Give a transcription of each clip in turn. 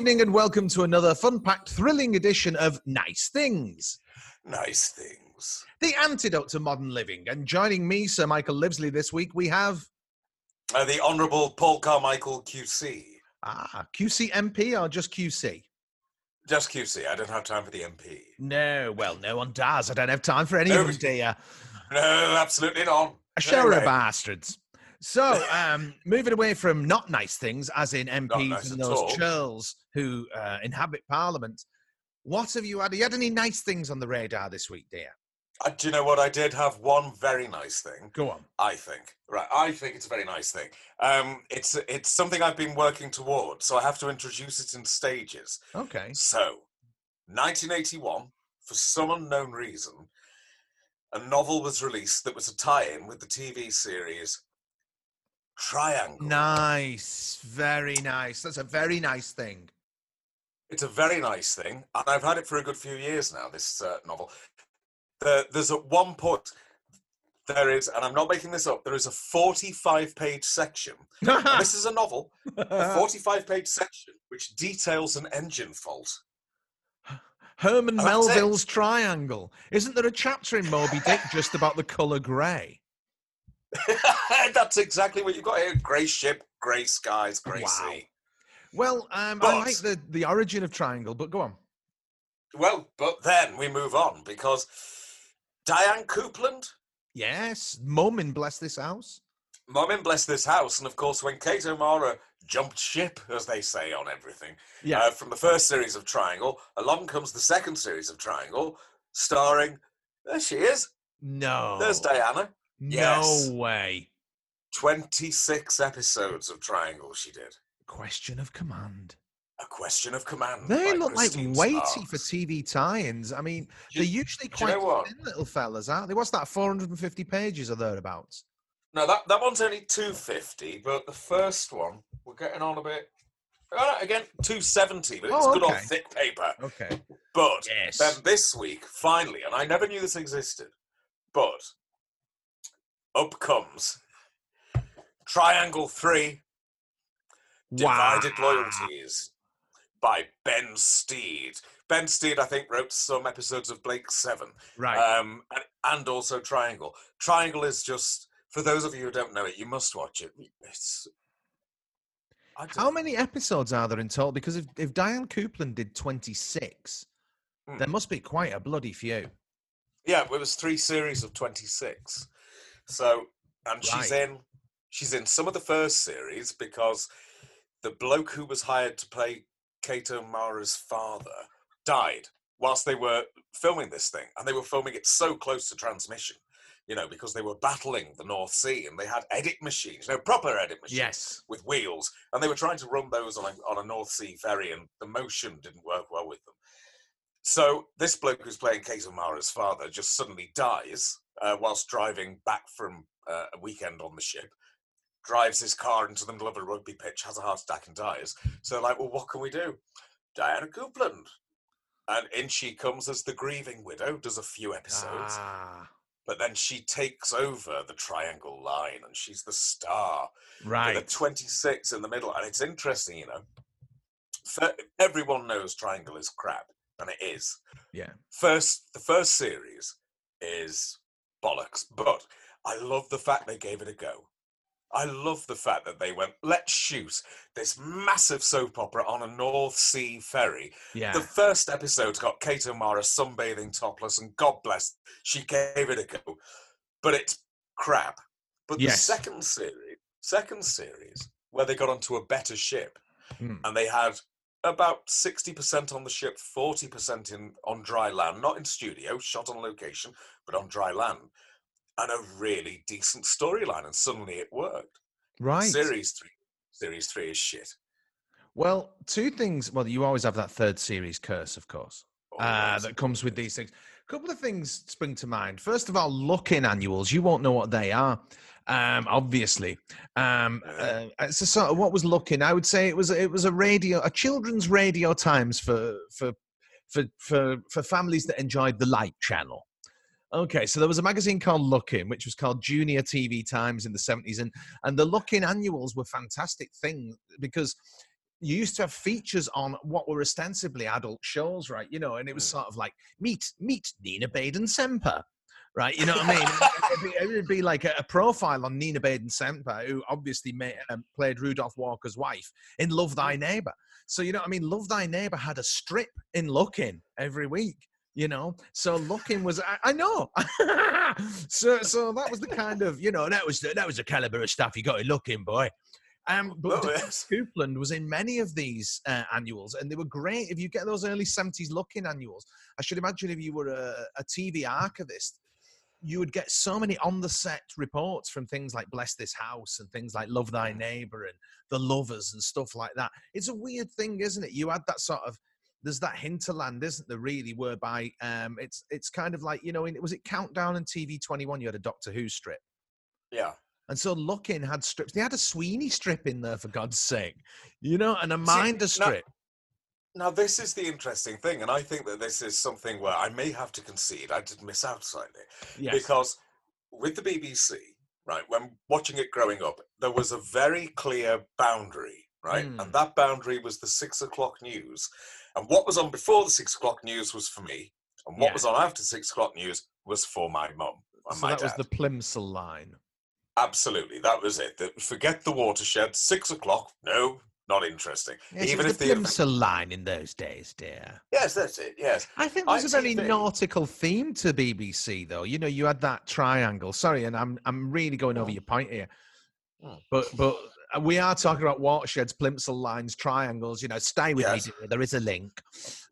evening, and welcome to another fun packed, thrilling edition of Nice Things, Nice things. the antidote to modern living. And joining me, Sir Michael Livesley, this week, we have Uh, the Honourable Paul Carmichael QC. ah, QC MP or just QC? Just QC. I don't have time for the MP. No, well, no one does. I don't have time for any of them, dear. No, absolutely not. A show of bastards. So, um, moving away from not nice things, as in MPs nice and those churls who uh, inhabit Parliament, what have you had? Have you had any nice things on the radar this week, dear? uh, do you know what? I did have one very nice thing. Go on. I think. Right. I think it's a very nice thing. Um, it's it's something I've been working towards, so I have to introduce it in stages. Okay. So, 1981, for some unknown reason, a novel was released that was a tie-in with the TV series Triangle. Nice. Very nice. That's a very nice thing. It's a very nice thing, and I've had it for a good few years now. This uh, novel. The, there's at one point there is, and I'm not making this up. There is a 45 page section. this is a novel, a 45 page section which details an engine fault. Herman it. Melville's Triangle. Isn't there a chapter in Moby Dick just about the colour grey? That's exactly what you've got here: grey ship, grey skies, grey Wow. sea. Well, um, I like the, the origin of Triangle, but go on. Well, but then we move on because Diane Coupland, Yes, Mum in Bless This House. Mum in Bless This House, and of course, when Kate O'Mara jumped ship, as they say on everything, Yeah. uh, from the first series of Triangle, along comes the second series of Triangle, starring, there she is, no. there's Diana. Yes. No way. 26 episodes of Triangle she did. Question of command. A Question of Command. They look like Christine weighty for TV tie-ins. I mean, Do they're usually do you quite know thin little fellas, aren't they? What's that? 450 pages or thereabouts. No, that, that one's only 250, but the first one, we're getting on a bit. Uh, again, 270, but it's Oh, good old okay. thick paper. Okay. But Yes. then this week, finally, and I never knew this existed, but up comes Triangle 3 Divided Wow. Loyalties by Ben Steed. Ben Steed, I think, wrote some episodes of Blake Seven, Right. um, and, and also Triangle. Triangle is just for those of you who don't know it, you must watch it. It's How know. many episodes are there in total? Because if, if Diane Coupland did 26, Hmm. there must be quite a bloody few. Yeah, it was three series of twenty six. So, and she's Right. in, she's in some of the first series because the bloke who was hired to play Kate O'Mara's father died whilst they were filming this thing, and they were filming it so close to transmission. You know, because they were battling the North Sea and they had edit machines, no proper edit machines Yes. with wheels, and they were trying to run those on a, on a North Sea ferry, and the motion didn't work well with them. So this bloke who's playing Kate O'Mara's father just suddenly dies uh, whilst driving back from uh, a weekend on the ship. Drives his car into the middle of a rugby pitch, has a heart attack, and dies. So like, well, what can we do? Diana Coupland, and in she comes as the grieving widow. Does a few episodes, Ah, but then she takes over the Triangle line, and she's the star right. a 26 in the middle. And it's interesting, you know. Everyone knows Triangle is crap, and it is. Yeah. First, the first series is bollocks, but I love the fact they gave it a go. I love the fact that they went, let's shoot this massive soap opera on a North Sea ferry. Yeah. The first episode's got Kate O'Mara sunbathing topless, and God bless, she gave it a go. But it's crap. But Yes. the second series, second series, where they got onto a better ship, Hmm. and they had about 60% on the ship, 40% in on dry land, not in studio, shot on location, but on dry land. And a really decent storyline, and suddenly it worked. right. Series three, series three is shit. Well, two things. Well, you always have that third series curse, of course, uh, that comes with these things. A couple of things spring to mind. First of all, look-in annuals. You won't know what they are, um, obviously. Um, uh, sort of what was Look-In. I would say it was it was a radio, a children's radio times for for for for for families that enjoyed the Light Channel. Okay, so there was a magazine called Look-In, which was called Junior TV Times in the 70s. And, and the Look-In annuals were fantastic things because you used to have features on what were ostensibly adult shows, right? You know, and it was Mm. sort of like meet meet Nina Baden-Semple, right? You know what I mean? it'd, be, be like a, a profile on Nina Baden-Semple, who obviously ma- um, played Rudolph Walker's wife in Love Thy Neighbor. So you know what I mean? Love Thy Neighbor had a strip in Look-In every week. You know, so Look-In was I, I know. so so that was the kind of you know that was the, that was the caliber of stuff you got to Look-In boy. Um, but Oh, yes. Coupland was in many of these uh, annuals, and they were great. If you get those early seventies Look-In annuals, I should imagine if you were a, a TV archivist, you would get so many on the set reports from things like Bless This House and things like Love Thy Neighbor and The Lovers and stuff like that. It's a weird thing, isn't it? You had that sort of there's that hinterland, isn't there? Really, whereby um, it's it's kind of like you know, in, was it Countdown and TV Twenty One? You had a Doctor Who strip, Yeah. And so Look-In had strips. They had a Sweeney strip in there for God's sake, you know, and a See, Minder now- strip. Now, this is the interesting thing, and I think that this is something where I may have to concede I did miss out slightly. Yes. Because with the BBC, right, when watching it growing up, there was a very clear boundary, right? Mm. And that boundary was the six o'clock news. And what was on before the six o'clock news was for me, and what Yeah. was on after six o'clock news was for my mum and so my that dad. was the Plimsoll line. Absolutely, that was it. Forget the watershed. Six o'clock, no, not interesting. Yes, it Even was if the Plimsoll line in those days, dear. yes, that's it. Yes, I think there's a very nautical theme to BBC, though. You know, you had that triangle. Sorry, and I'm I'm really going over Mm. your point here, Mm. but but we are talking about watersheds, plimsoll lines, triangles. You know, stay with Yes. me. There is a link.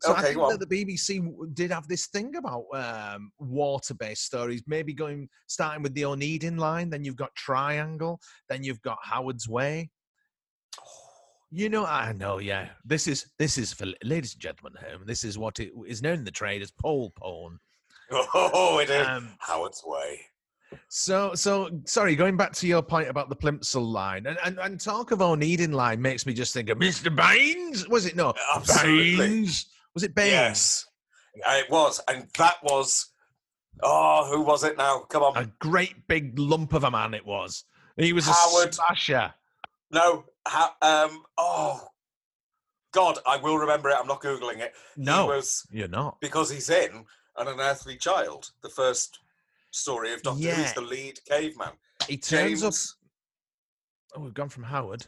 So I think go that the BBC did have this thing about um, water-based stories. Maybe going starting with the Onedin line, then you've got Triangle, then you've got Howard's Way. You know, I know, yeah. This is this is for ladies and gentlemen at home. This is what it is known in the trade as pole porn. Oh, it is Um, Howard's way. So, so sorry. Going back to your point about the Plimsoll line, and, and and talk of Onedin line makes me just think of Mr. Baines. Was it no? Absolutely. Baines. Was it Baines? Yes, Uh, it was, and that was. Oh, who was it now? Come on. A great big lump of a man it was. He was a Howard. smasher. no, ha, um. Oh, God, I will remember it. I'm not googling it. No, he was you're not. because he's in an unearthly child. The first story of Doctor Yeah. Who's the lead caveman. He turns up. Oh, we've gone from Howard.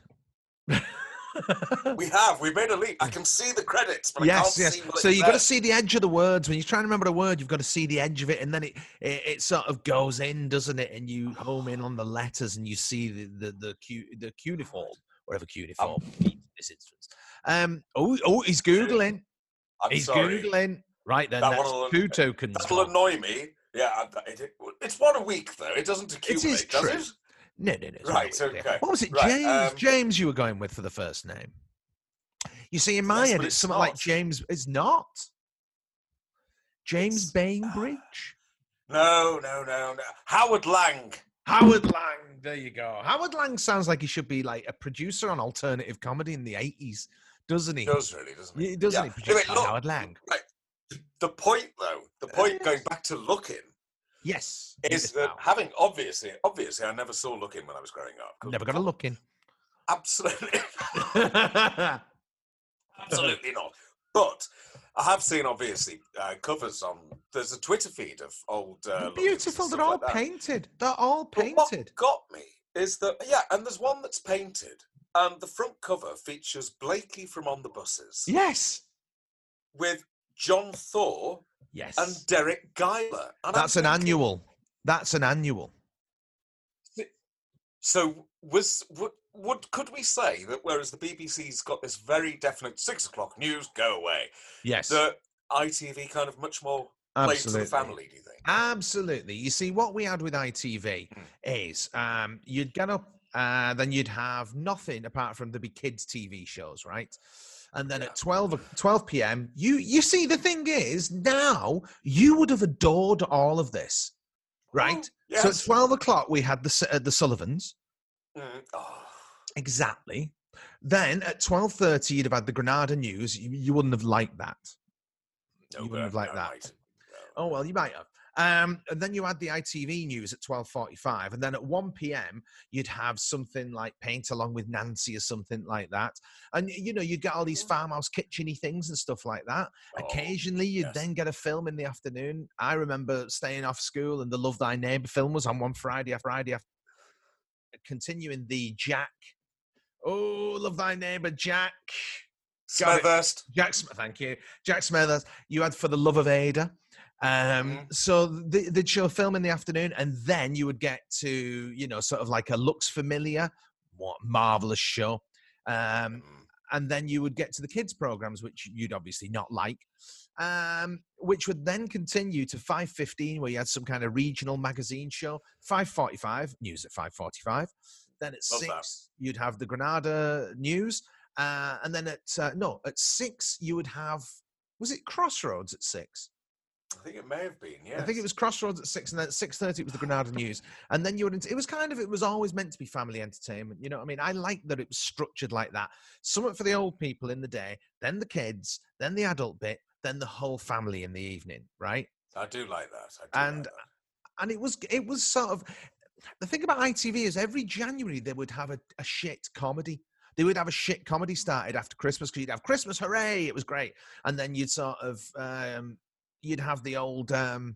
we have. We made a leap. I can see the credits, but I yes, can't yes. So you've got to see the edge of the words when you're trying to remember a word. You've got to see the edge of it, and then it it, it sort of goes in, doesn't it? And you home in on the letters, and you see the the the, cu- the cuneiform, whatever cuneiform means in this instance. Um. Oh, oh, he's googling. I'm he's sorry. googling. Right then, That that's two tokens. That'll gone. annoy me. Yeah, it, it, it's one a week though. It doesn't accumulate, is does true. it? No, no, no. Right, week, yeah. okay. What was it, Right, James? um, James, you were going with for the first name. You see, in my Yes, head, it's it's something like. James. It's not. James It's- Bainbridge. No, no, no, no. Howard Lang. Howard Lang. There you go. Howard Lang sounds like he should be like a producer on alternative comedy in the eighties, doesn't he? Does really, doesn't he? Doesn't Yeah. he? Produced Anyway, look, Howard Lang. The point, though, the point going back to Look-In Yes. is that having obviously, obviously, I never saw Look-In when I was growing up. never got a look in. Absolutely, absolutely not. But I have seen obviously uh, covers on. There's a Twitter feed of old. Uh, Beautiful. They're all like painted. They're all But what painted. got me is that yeah, and there's one that's painted, and the front cover features Blakey from On the Buses Yes. with John Thaw Yes. and Deryck Guyler. And I'm That's an thinking, annual. That's an annual. So was would, would could we say that whereas the BBC's got this very definite six o'clock news, go away, Yes. The ITV kind of much more Absolutely. the family? Do you think? Absolutely. You see, what we had with ITV Mm. is um, you'd get up, uh, then you'd have nothing apart from the big kids' TV shows, right? And then Yeah. at 12, o- 12 p.m., you you see the thing is now you would have adored all of this, right? Oh, So at 12 o'clock we had the uh, the Sullivans, Mm, oh, exactly. Then at 12:30 you'd have had the Granada News. You, you wouldn't have liked that. no, You wouldn't have liked that. Oh well, you might have. Um, and then you had the ITV news at twelve forty-five, and then at one p.m. you'd have something like Paint Along with Nancy or something like that, and you know you'd get all these farmhouse kitcheny things and stuff like that. Oh, Occasionally, you'd yes. then get a film in the afternoon. I remember staying off school, and the Love Thy Neighbor film was on one Friday after Friday after. Continuing the Jack. Oh, Love Thy Neighbor, Jack. Smethurst. Jack, Sm- thank you, Jack Smithers. You had for the love of Ada. Um, Mhm. so they, they'd show a film in the afternoon, and then you would get to you know sort of like a looks familiar, what marvelous show, um, Mm. and then you would get to the kids programs, which you'd obviously not like, um, which would then continue to five fifteen, where you had some kind of regional magazine show. Five forty five news at five forty five. Then at Love that. six, you'd have the Granada news. Uh, and then at uh, no at six you would have was it Crossroads at six? I think it may have been. Yeah, I think it was Crossroads at six, and then six thirty it was the Granada News, and then you would. It was kind of it was always meant to be family entertainment. You know, what I mean, I like that it was structured like that. Something for the old people in the day, then the kids, then the adult bit, then the whole family in the evening, right? I do like that. I do And like that. and it was it was sort of the thing about ITV is every January they would have a, a shit comedy. They would have a shit comedy started after Christmas because you'd have Christmas, hooray! It was great, and then you'd sort of um, you'd have the old um,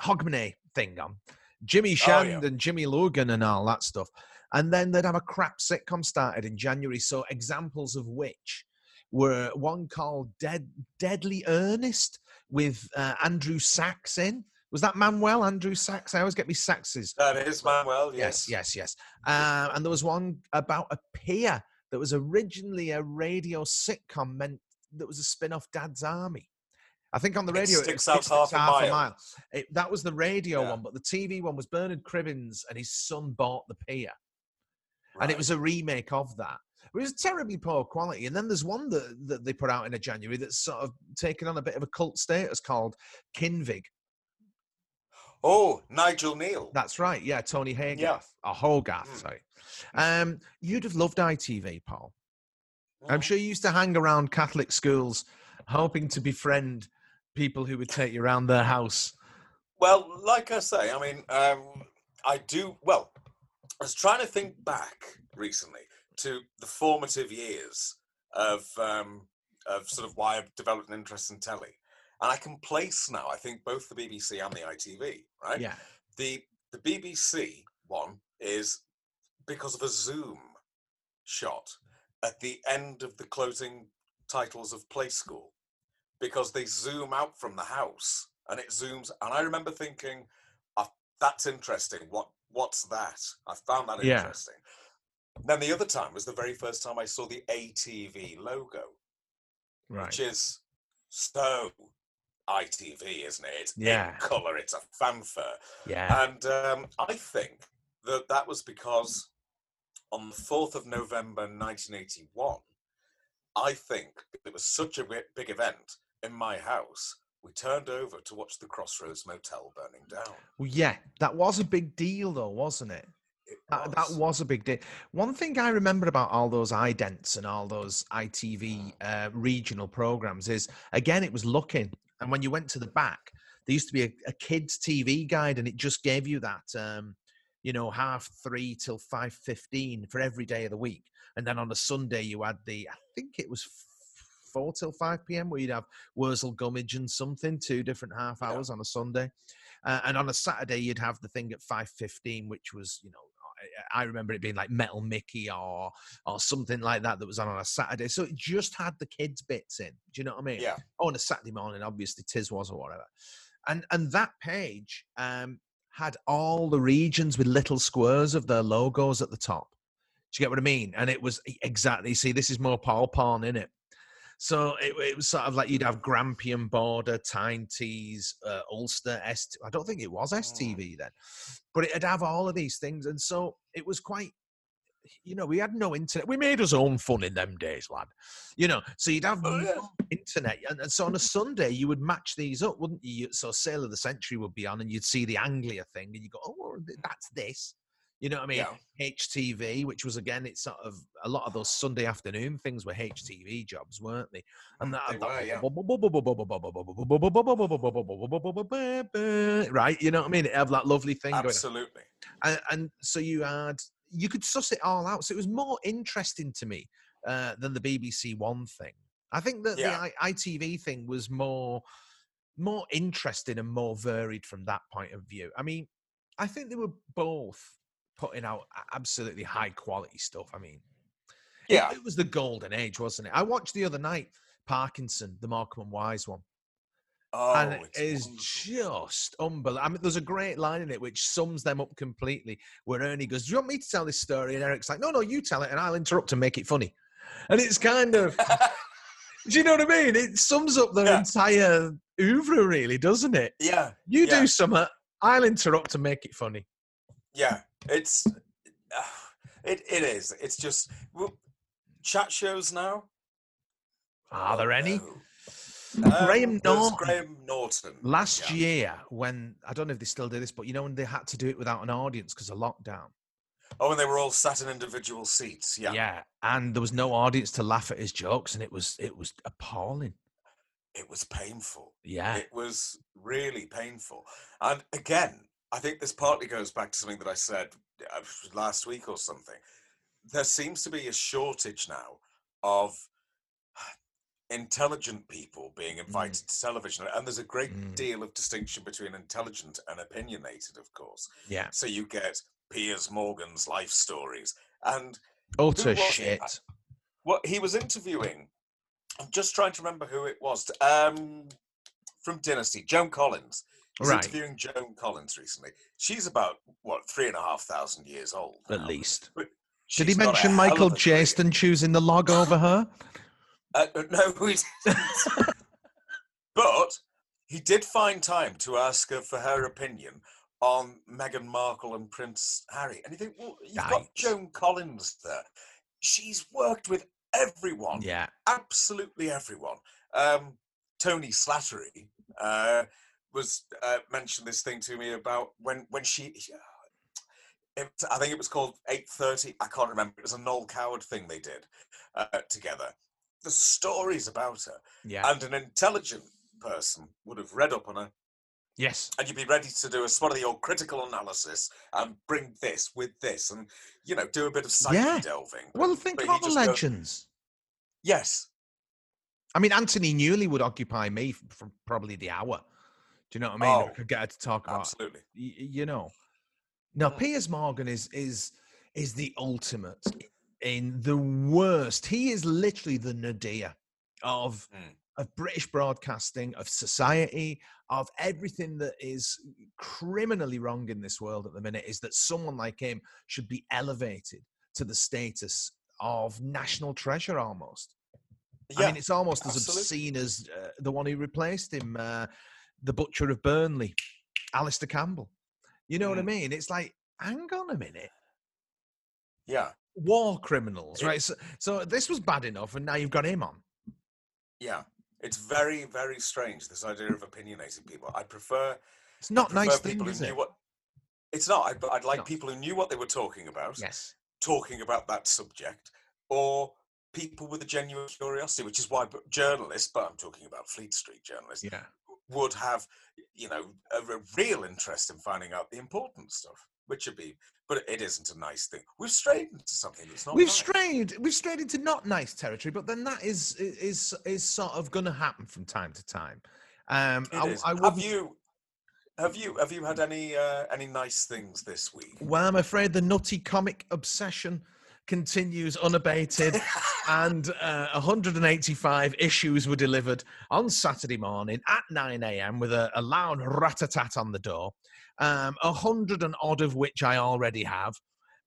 Hogmanay thing on, Jimmy Oh, Shand yeah. and Jimmy Logan and all that stuff, and then they'd have a crap sitcom started in January. So examples of which were one called Dead Deadly Earnest with uh, Andrew Sachs in. Was that Manuel Andrew Sachs? I always get me Saxes. That is Manuel. Yes, Yes. yes, yes. Uh, and there was one about a pier that was originally a radio sitcom meant that was a spin-off Dad's Army. I think on the It radio sticks out half a mile. It, that was the radio Yeah. one, but the TV one was Bernard Cribbins and his son bought the pier, and it was a remake of that. It was terribly poor quality. And then there's one that, that they put out in a January that's sort of taken on a bit of a cult status called Kinvig. Oh, Nigel Kneale. That's right. Yeah, Tony Haygarth. Yeah. Or Hogarth, Mm. sorry. Um, you'd have loved ITV, Paul. I'm Mhm. sure you used to hang around Catholic schools hoping to befriend people who would take you around their house. Well, like I say, I mean, um, I do. Well, I was trying to think back recently to the formative years of um, of sort of why I've developed an interest in telly, and I can place now. I think both the BBC and the ITV. Right. Yeah. The the BBC one is because of a zoom shot at the end of the closing titles of Play School because they zoom out from the house and it zooms and I remember thinking "Ah, that's interesting what what's that I found that Yeah. interesting then the other time was the very first time I saw the ATV logo Right. which is so ITV isn't it Yeah. in color it's a fanfare Yeah. and um, I think that that was because on the 4th of November 1981, I think it was such a big event in my house, we turned over to watch the Crossroads Motel burning down. Well, yeah, that was a big deal, though, wasn't it? It That, that was a big deal. One thing I remember about all those idents and all those ITV uh, regional programs is, again, it was Look-In. And when you went to the back, there used to be a, a kids' TV guide, and it just gave you that, um, you know, half three till five fifteen for every day of the week. And then on a Sunday, you had the, I think it was four till five p.m. where you'd have Wurzel Gummidge and something, two different half Yeah. hours on a Sunday. Uh, and on a Saturday, you'd have the thing at five fifteen, which was, you know, I, remember it being like Metal Mickey or or something like that that was on on a Saturday. So it just had the kids bits in. Do you know what I mean? Yeah. Oh, on a Saturday morning, obviously Tiswas or whatever. And and that page um, had all the regions with little squares of their logos at the top. Do you get what I mean? And it was exactly. See, this is more Paul Porn in it. So it, it was sort of like you'd have Grampian Border, Tyne Tees, uh, Ulster, S. I don't think it was STV then, but it'd have all of these things, and so it was quite. You know, we had no internet. We made us own fun in them days, lad. You know, so you'd have Oh, yeah. internet, and, and so on a Sunday you would match these up, wouldn't you? So Sale of the Century would be on, and you'd see the Anglia thing, and you go, "Oh, that's this." You know what I mean? Yeah. HTV, which was again, it's sort of a lot of those Sunday afternoon things were HTV jobs, weren't they? And that, They were, yeah. right, you know what I mean? It had that lovely thing Absolutely. And, and so you had you could suss it all out. So it was more interesting to me uh, than the BBC One thing. I think that Yeah. the I- ITV thing was more more interesting and more varied from that point of view. I mean, I think they were both putting out absolutely high quality stuff. I mean, Yeah. it, was the golden age, wasn't it? I watched the other night Parkinson, the Morecambe and Wise one, Oh, and it wonderful. just unbelievable. I mean, there's a great line in it which sums them up completely. Where Ernie goes, "Do you want me to tell this story?" And Eric's like, "No, no, you tell it, and I'll interrupt and make it funny." And it's kind of, do you know what I mean? It sums up their Yeah. entire oeuvre, really, doesn't it? yeah. You Yeah. do something, I'll interrupt and make it funny. Yeah, it's uh, it it is. It's just well, chat shows now. Are there any? No. Graham Um, Norton. Graham Norton. Last yeah. year, when I don't know if they still do this, but you know when they had to do it without an audience because of lockdown. Oh, and they were all sat in individual seats. Yeah. Yeah, and there was no audience to laugh at his jokes, and it was it was appalling. it was painful. Yeah, It was really painful. And again, I think this partly goes back to something that I said uh, last week or something. There seems to be a shortage now of intelligent people being invited to television. And there's a great Mm. deal of distinction between intelligent and opinionated, of course. yeah, So you get Piers Morgan's life stories. And utter it? Shit. what he was interviewing, I'm just trying to remember who it was. Um, from Dynasty, Joan Collins. Was Right, interviewing Joan Collins recently. She's about what three and a half thousand years old. at now. least. But Did he she's got a mention Michael. Jaston choosing the log over her? Uh, uh, no, he didn't. but he did find time to ask her for her opinion on Meghan Markle and Prince Harry. And you think, well, you've got Joan Collins there. She's worked with everyone. Yeah, absolutely everyone. Um, Tony Slattery uh, was uh, mentioned this thing to me about when when she. It, I think it was called eight thirty. I can't remember. It was a Noel Coward thing they did uh, together. The stories about her, yeah, and an intelligent person would have read up on her, yes, and you'd be ready to do a sort of your critical analysis and bring this with this, and you know do a bit of psyche Yeah. delving. Well, think about the just goes, legends. yes, I mean, Anthony Newley would occupy me for probably the hour. Do you know what I mean? I Oh, could get her to talk about absolutely. y- you know. Now. Piers Morgan is is is the ultimate in the worst. He is literally the nadir of Mm. of British broadcasting, of society, of everything that is criminally wrong in this world at the minute. Is that someone like him should be elevated to the status of national treasure almost? I mean, it's almost as obscene as uh, the one who replaced him, uh, the butcher of Burnley, Alistair Campbell. You know what I Mm. mean? It's like, hang on a minute, yeah, war criminals, It- right? So, so this was bad enough, and now you've got him on. yeah. It's very, very strange this idea of opinionating people. I prefer, It's not prefer nice thing, people is who it? knew what. It's not. I, but I'd like people who knew what they were talking about, Yes. talking about that subject, or people with a genuine curiosity, which is why journalists, but I'm talking about Fleet Street journalists, Yeah. Would have, you know, a, a real interest in finding out the important stuff, which would be, but it isn't a nice thing. We've strayed into something that's not. We've nice. strayed. We've strayed into not nice territory, but then that is is is sort of going to happen from time to time. Um, I. I have you, have you, have you had any uh, any nice things this week? Well, I'm afraid the nutty comic obsession continues unabated. and uh, 185 issues were delivered on Saturday morning at 9 a.m. with a, a loud rat-a-tat on the door. Um, a hundred and odd of which I already have.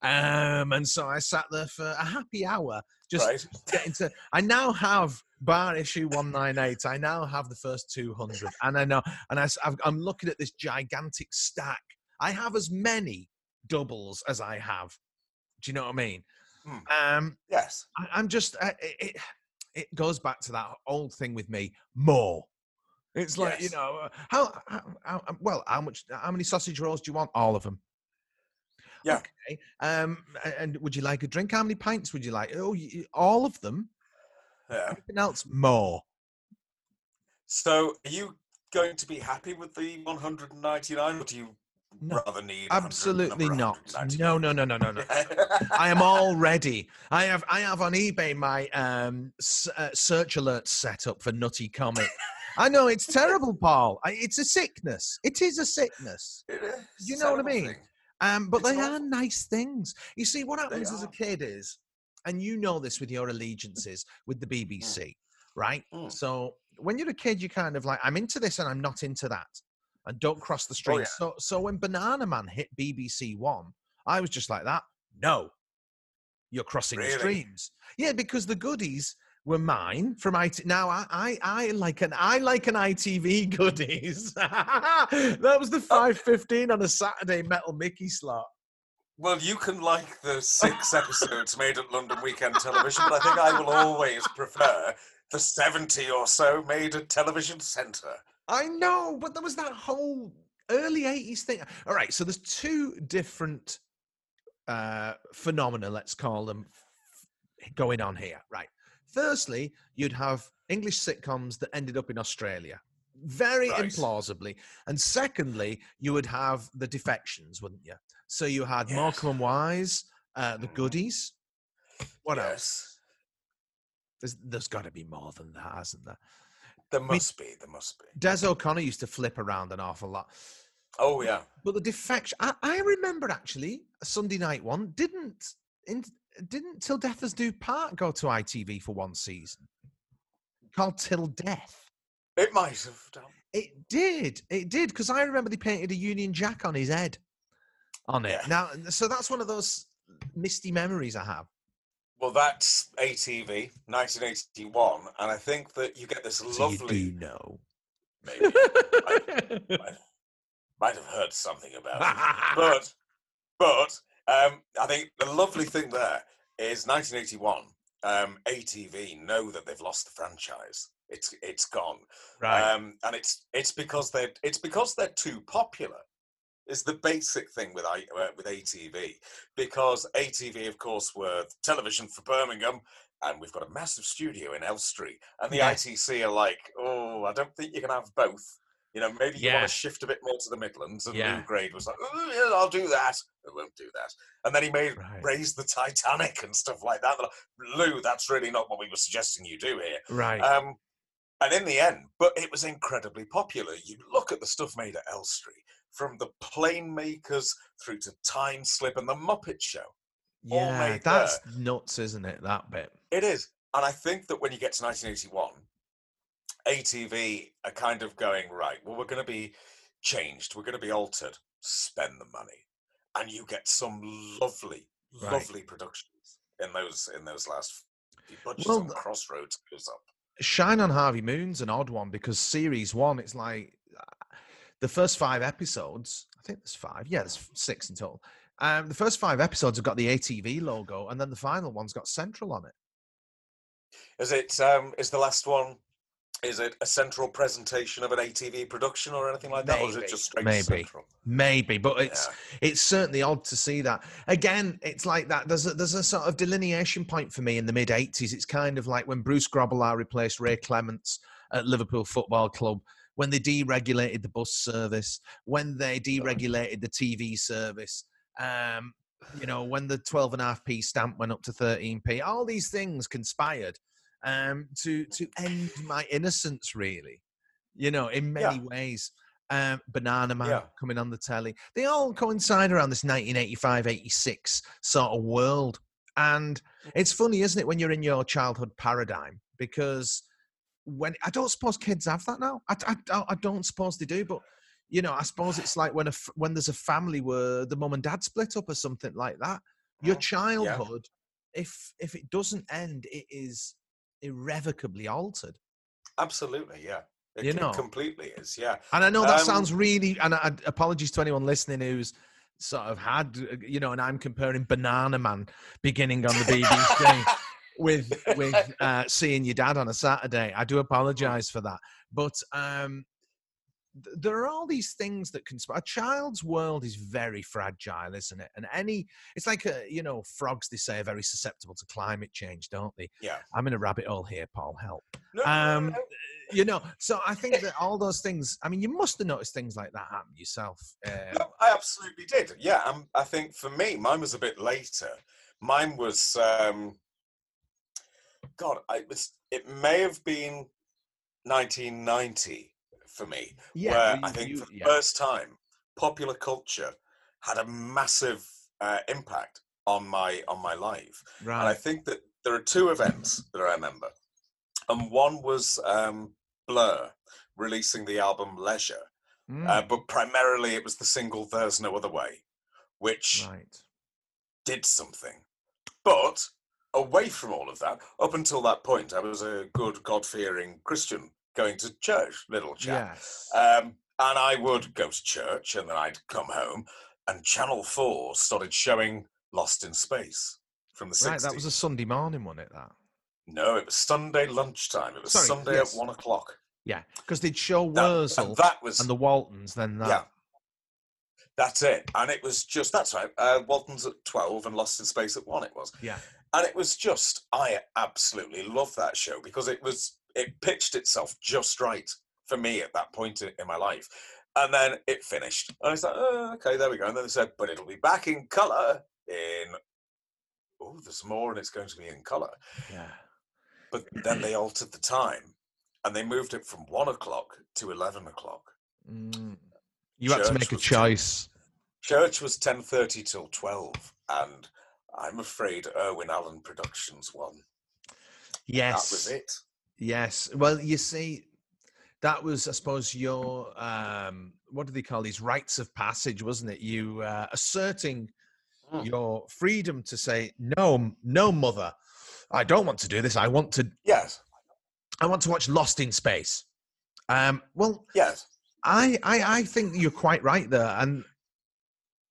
Um, and so I sat there for a happy hour just right. getting to. I now have bar issue 198. I now have the first 200. And I know, and I, am looking at this gigantic stack. I have as many doubles as I have. Do you know what I mean? Um, Yes. I, I'm just uh, it, it. Goes back to that old thing with me. More. It's like you know uh, how, how, how um, well how much how many sausage rolls do you want? All of them. Yeah. Okay. Um, and would you like a drink? How many pints would you like? Oh, y- all of them. Yeah. Anything else? More. So, are you going to be happy with the 199, or do you No, rather need Absolutely not. No, no, no, no, no, no. I am already. I have. I have on eBay my um, s- uh, search alerts set up for nutty comic. I know it's terrible, Paul. I, it's a sickness. It is a sickness. It is You know what I mean? thing. Um, but It's they are nice things. You see, what happens as a kid is, and you know this with your allegiances with the BBC, right? Mm. So when you're a kid, you kind of like, I'm into this and I'm not into that, and don't cross the stream. Oh, yeah. So, so when Banana Man hit BBC One, I was just like that. No, you're crossing the Really? streams. Yeah, because the goodies were mine from IT. Now I, I, I like an, I like an ITV goodies. that was the oh. five fifteen on a Saturday Metal Mickey slot. Well, you can like the six episodes made at London Weekend Television, but I think I will always prefer the 70 or so made at Television Centre. I know, but there was that whole early 80s thing. All right, so there's two different uh phenomena, let's call them, going on here. Right. Firstly, you'd have English sitcoms that ended up in Australia. Very Right. implausibly. And secondly, you would have the defections, wouldn't you? So you had Yes. Morecambe and Wise, uh, the Mhm. goodies. What else? There's, there's got to be more than that, hasn't there? There must be, there must be. Des O'Connor used to flip around an awful lot. Oh, yeah. But the defection, I, I remember actually a Sunday night one didn't in, didn't Till Death Us Do Part go to ITV for one season called Till Death. It might have done. It did, it did because I remember they painted a Union Jack on his head on it. Yeah. Now, so that's one of those misty memories I have. Well, that's ATV, 1981, and I think that you get this So lovely. you do know. Maybe might, might have heard something about it, but but um, I think the lovely thing there is 1981. Um, ATV know that they've lost the franchise. It's it's gone, right. um, and it's it's because they're it's because they're too popular. Is the basic thing with I uh, with ATV because ATV, of course, were television for Birmingham, and we've got a massive studio in Elstree, and the Yeah. ITC are like, oh, I don't think you can have both. You know, maybe you Yeah. want to shift a bit more to the Midlands. And Yeah. Lew Grade was like, oh, yeah, I'll do that. I won't do that. And then he made Right. raise the Titanic and stuff like that. Like, Lew, that's really not what we were suggesting you do here. right. Um, and in the end, but it was incredibly popular. You look at the stuff made at Elstree, from the plane makers through to Time Slip and the Muppet Show. all yeah, that's nuts, isn't it? That bit. It is. And I think that when you get to 1981, ATV are kind of going, right, well, we're going to be changed. We're going to be altered. Spend the money. And you get some lovely, Right. lovely productions in those in those last budgets Well, on Crossroads goes up. Shine on Harvey Moon's an odd one because series one, it's like the first five episodes. I think there's five. Yeah, there's six in total. Um, the first five episodes have got the ATV logo, and then the final one's got Central on it. Is it um is the last one is it a central presentation of an ATV production or anything like that? Or is it Maybe, just straight maybe. central? Maybe, but it's Yeah. it's certainly odd to see that. Again, it's like that. There's a, there's a sort of delineation point for me in the mid '80s. It's kind of like when Bruce Grobbelaar replaced Ray Clemence at Liverpool Football Club. When they deregulated the bus service, when they deregulated the TV service, um, you know, when the 12 and a half p stamp went up to 13p, all these things conspired um, to to end my innocence, really. You know, in many ways. Um, Banana Man Yeah. coming on the telly. They all coincide around this 1985 86 sort of world. And it's funny, isn't it, when you're in your childhood paradigm? Because when I don't suppose kids have that now. I, I, I- don't suppose they do, but you know, I suppose it's like when a when there's a family where the mum and dad split up or something like that. Your Mm, childhood, if if it doesn't end, it is irrevocably altered. Absolutely, yeah. It You know. completely is, yeah. And I know that Um, sounds really, and I, apologies to anyone listening who's sort of had, uh, you know, and I'm comparing Banana Man beginning on the BBC with with uh, seeing your dad on a Saturday. I do apologise for that, but um, th- there are all these things that can. sp- A child's world is very fragile, isn't it? And any, it's like a, you know, frogs. They say are very susceptible to climate change, don't they? Yeah. I'm in a rabbit hole here, Paul. Help. No, no, no, Um, no. you know, so I think that all those things. I mean, you must have noticed things like that happen yourself. Uh, I absolutely did. Yeah, um, I think for me, mine was a bit later. Mine was, um, God, I it was. It may have been 1990 for me, yeah, where well, I think you- for the yeah. first time, popular culture had a massive uh, impact on my on my life. And I think that there are two events that I remember, and one was um, Blur releasing the album Leisure, Mm, uh, but primarily it was the single "There's No Other Way," which right. did something. But away from all of that, up until that point, I was a good, God-fearing Christian going to church, little chap. Yes. Um, and I would go to church, and then I'd come home, and Channel Four started showing Lost in Space from the 60s. right. That was a Sunday morning, wasn't it? That. No, it was Sunday lunchtime. It was Sorry, Sunday yes. at one o'clock. Yeah, because they'd show That- Wurzel and that was and the Waltons. Then that. yeah. That's it, and it was just that's right. Uh, Walton's at twelve and Lost in Space at one. It was, Yeah. And it was just I absolutely loved that show because it was it pitched itself just right for me at that point in, my life, and then it finished, and I was like, oh, okay, there we go. And then they said, but it'll be back in color in. Oh, there's more, and it's going to be in color. Yeah. But then they altered the time, and they moved it from one o'clock to eleven o'clock. Mm. You had to make a choice. Church was ten thirty till twelve, and I'm afraid Irwin Allen Productions won. Yes. That was it. Yes. Well, you see, that was, I suppose, your um, what do they call these rites of passage, wasn't it? You uh, asserting Mm. your freedom to say no, no, mother, I don't want to do this. I want to, Yes, I want to watch Lost in Space. Um, well, yes, I, I, I think you're quite right there, and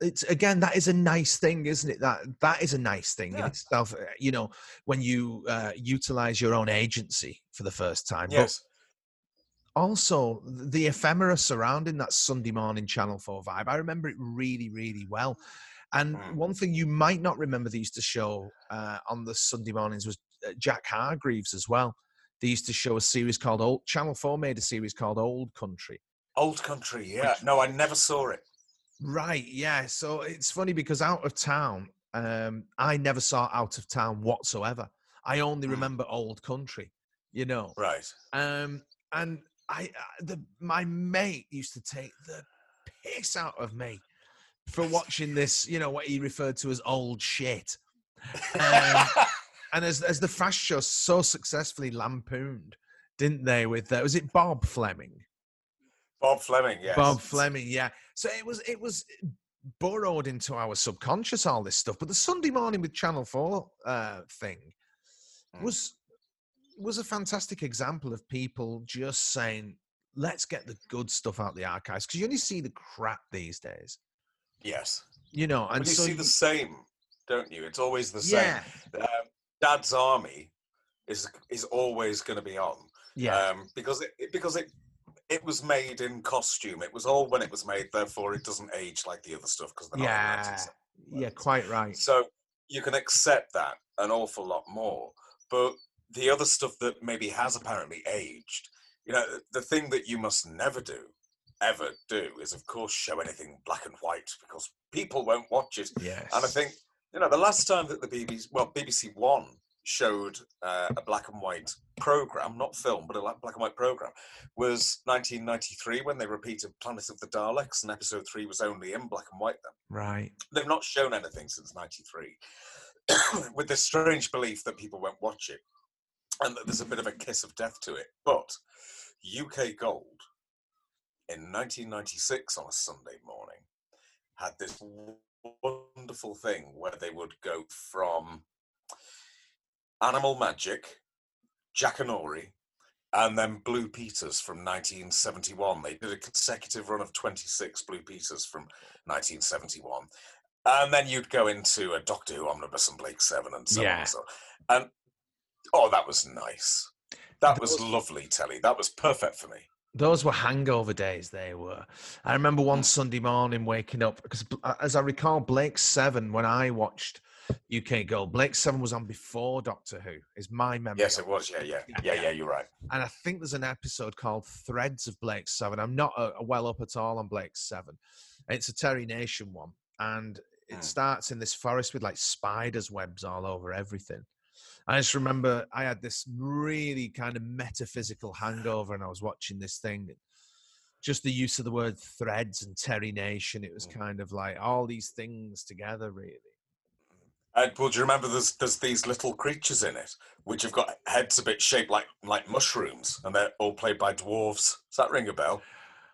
it's again that is a nice thing, isn't it? That that is a nice thing in itself. uh, You know, when you uh, utilize your own agency for the first time. But yes. also the ephemera surrounding that Sunday morning Channel 4 vibe. I remember it really, really well. And Mm. one thing you might not remember they used to show uh, on the Sunday mornings was uh, Jack Hargreaves as well. They used to show a series called Old Channel 4 made a series called Old Country. Old Country. Yeah. No, I never saw it. Right, yeah. So it's funny because Out of Town, um, I never saw Out of Town whatsoever. I only Mm. remember Old Country, you know. Right. Um, and I, uh, the my mate used to take the piss out of me for watching this. You know what he referred to as old shit. Um, and as as the fast show so successfully lampooned, didn't they? With uh, was it Bob Fleming? Bob Fleming. Yes. Bob Fleming, yeah. So it was it was burrowed into our subconscious all this stuff. But the Sunday morning with Channel Four uh, thing Mm. was was a fantastic example of people just saying, "Let's get the good stuff out the archives," because you only see the crap these days, Yes. you know. And And you so see the same, don't you? It's always the same. yeah, Um, Dad's Army is is always going to be on. yeah, um, because it- because it it was made in costume. It was old when it was made, therefore it doesn't age like the other stuff because they're not yeah, yeah. Quite right. So you can accept that an awful lot more. But the other stuff that maybe has apparently aged, you know, the thing that you must never do, ever do, is of course show anything black and white because people won't watch it. Yes, And I think, you know, the last time that the BBC, well, BBC One showed uh, a black and white program, not film, but a black and white program, was 1993 when they repeated Planet of the Daleks, and episode three was only in black and white then. right. They've not shown anything since 93, with this strange belief that people won't watch it, and that there's a bit of a kiss of death to it. But UK Gold in 1996 on a Sunday morning had this wonderful thing where they would go from Animal Magic, Jackanory, and then Blue Peters from 1971. They did a consecutive run of 26 Blue Peters from 1971. And then you'd go into a Doctor Who omnibus and Blake Seven and so on and so on. And oh, that was nice. That was lovely, Telly. That was perfect for me. Those were hangover days. They were. I remember one mm. Sunday morning waking up because, uh, as I recall, Blake Seven when I watched UK Gold, Blake Seven was on before Doctor Who. Is my memory? Yes, it was. Yeah, yeah, yeah, yeah. You're right. And I think there's an episode called Threads of Blake Seven. I'm not uh, well up at all on Blake Seven. It's a Terry Nation one, and it Mm. starts in this forest with like spiders' webs all over everything. I just remember I had this really kind of metaphysical hangover, and I was watching this thing. Just the use of the word threads and Terry Nation, it was Mm. kind of like all these things together, really. And well, do you remember there's there's these little creatures in it which have got heads a bit shaped like like mushrooms, and they're all played by dwarves. Does that ring a bell?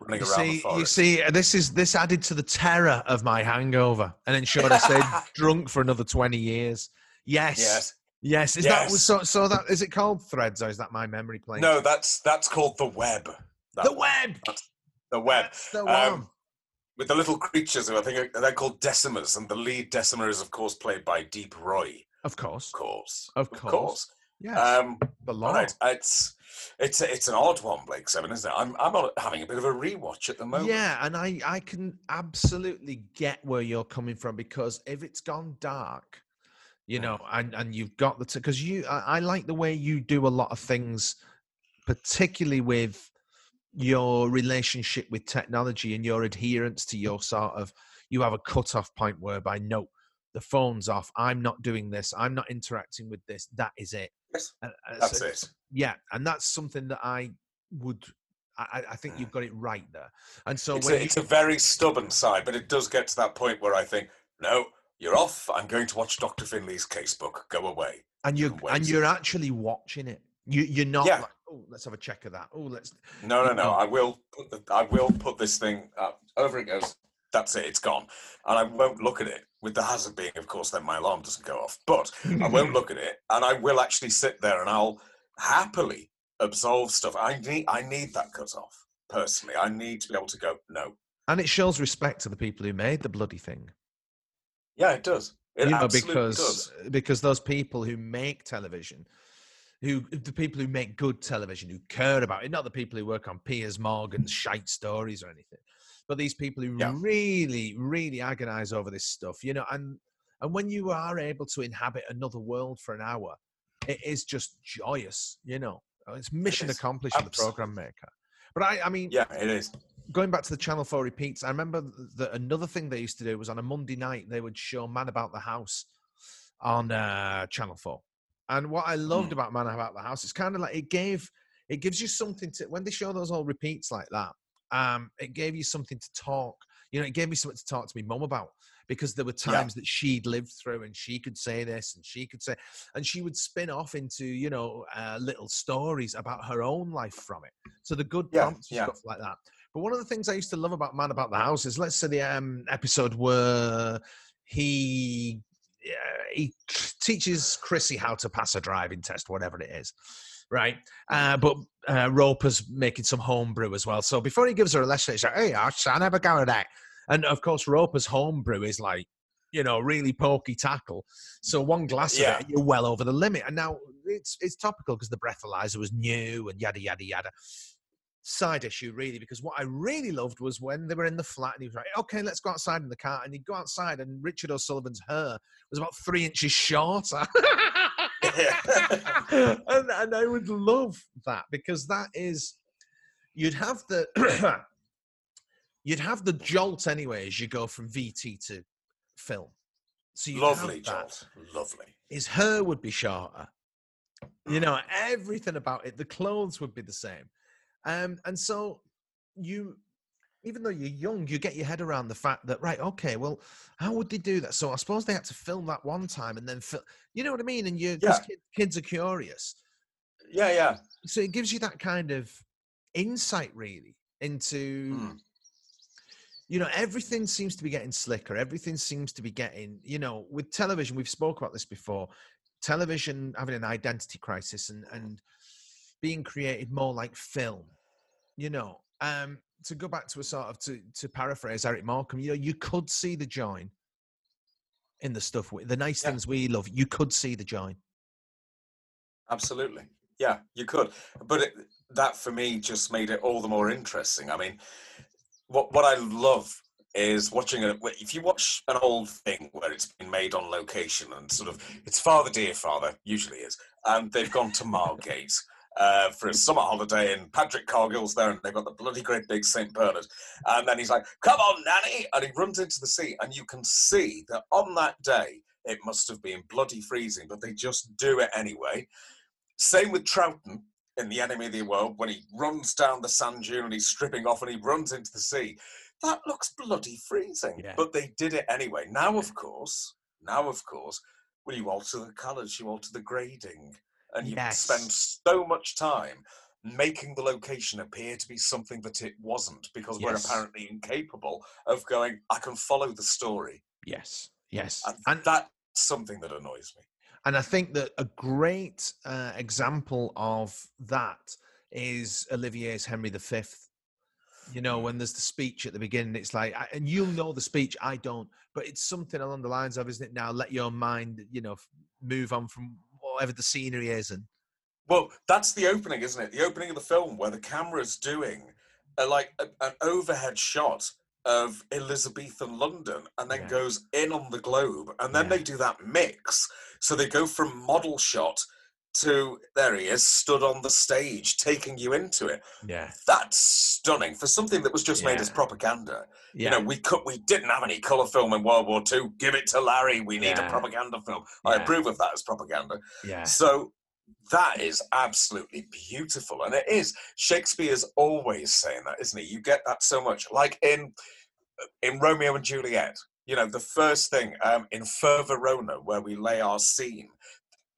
Running You around see, you see, uh, this is this added to the terror of my hangover, and ensured I stayed drunk for another twenty years. Yes, Yes. yes. Is that so? So that is it called Threads, or is that my memory playing? No, that's that's called the web. That the web. The web. That's the Um. With the little creatures who I think are, they're called Decimas, and the lead Decima is of course played by Deep Roy. Of course, Of course, of of course. Yes, Um, the law. right, it's it's it's an odd one, Blake Seven, isn't it? I'm I'm having a bit of a rewatch at the moment. Yeah, and I I can absolutely get where you're coming from because if it's gone dark, you Mm. know, and and you've got the because you I, I like the way you do a lot of things, particularly with your relationship with technology and your adherence to your sort of you have a cutoff point whereby no the phone's off i'm not doing this i'm not interacting with this that is it Yes, uh, that's so- it. yeah and that's something that i would i, I- think you've got it right there and so It's a, you, it's a very stubborn side, but it does get to that point where I think, no, you're off. I'm going to watch Dr. Finlay's casebook. Go away. and you're and and you're actually watching it you you're not Yeah. like oh let's have a check of that oh let's No, no, no. I will put the, I will put this thing up. Over it goes. That's it. It's gone. And I won't look at it. With the hazard being, of course, then my alarm doesn't go off. But I won't look at it, and I will actually sit there and I'll happily absolve stuff. I need I need that cut off personally. I need to be able to go. No. and it shows respect to the people who made the bloody thing Yeah, it does. It you know because does. because those people who make television who the people who make good television who care about it not the people who work on piers morgan's shite stories or anything but these people who Yeah. really really agonize over this stuff you know and and when you are able to inhabit another world for an hour it is just joyous you know it's mission is. accomplished for the program maker but i i mean Yeah, it is. going back to the Channel 4 repeats, I remember that another thing they used to do was on a Monday night, they would show Man About the House on uh, Channel 4. And what I loved Hmm. about Man About the House, it's kind of like it gave, it gives you something to, when they show those old repeats like that, um, it gave you something to talk. You know, it gave me something to talk to my mum about because there were Yeah. times that she'd lived through and she could say this and she could say, and she would spin off into, you know, uh, little stories about her own life from it. So the good Yeah, prompts and yeah. stuff like that. But one of the things I used to love about Man About the House is, let's say, the um, episode where he he teaches Chrissy how to pass a driving test, whatever it is, right? Uh, but uh, Roper's making some homebrew as well. So before he gives her a lesson, he's like, "Hey, Ash, I never go with that." And of course, Roper's homebrew is like, you know, really pokey tackle. So one glass Yeah. of it, you're well over the limit. And now it's it's topical because the breathalyzer was new and yada yada yada side issue really because what I really loved was when they were in the flat and he was like, okay, let's go outside in the car. And he'd go outside and Richard O'Sullivan's hair was about three inches shorter. and, and I would love that because that is, you'd have the, you'd have the jolt anyway as you go from VT to film. So have Lovely, that. Jolt. Lovely. His hair would be shorter. You know, everything about it. The clothes would be the same. Um, and so you, even though you're young, you get your head around the fact that right, okay, well, how would they do that? So I suppose they had to film that one time and then. You know what I mean? And you, Yeah. kid, kids are curious, Yeah, yeah. so it gives you that kind of insight, really, into. Mm. You know, everything seems to be getting slicker. Everything seems to be getting, you know, with television, we've spoke about this before. Television having an identity crisis and and being created more like film. You know, um, to go back to a sort of to to paraphrase Eric Morecambe, you know, you could see the join in the stuff, the nice Yeah. things we love. You could see the join. Absolutely. yeah, you could. But it, that for me just made it all the more interesting. I mean, what what I love is watching it. If you watch an old thing where it's been made on location and sort of it's Father Dear Father usually is, and they've gone to Margate. Uh, for a summer holiday, and Patrick Cargill's there, and they've got the bloody great big St. Bernard. And then he's like, Come on, Nanny! And he runs into the sea, and you can see that on that day, it must have been bloody freezing, but they just do it anyway. Same with Troughton in The Enemy of the World when he runs down the sand dune and he's stripping off and he runs into the sea. That looks bloody freezing, Yeah. but they did it anyway. Now, of course, now, of course, when you alter the colours, you alter the grading, and you Yes. spend so much time making the location appear to be something that it wasn't because we're apparently incapable of going, I can follow the story. Yes, yes, And, and that's something that annoys me. and I think that a great uh, example of that is Olivier's Henry V. You know, when there's the speech at the beginning, it's like, I- and you'll know the speech, I don't, but it's something along the lines of, isn't it? Now let your mind, you know, move on from whatever the scenery is, and Well, that's the opening, isn't it? The opening of the film where the camera's doing a, like a, an overhead shot of Elizabethan London and then Yeah. goes in on the globe. And then Yeah. they do that mix. So they go from model shot to there he is, stood on the stage, taking you into it. yeah, That's stunning for something that was just made as propaganda. yeah, You know, we could we didn't have any colour film in World War II. Give it to Larry. We need Yeah. a propaganda film. I approve of that as propaganda. yeah, So that is absolutely beautiful. And it is. Shakespeare's always saying that, isn't he? You get that so much. Like in in Romeo and Juliet, you know, the first thing um, in Verona, where we lay our scene,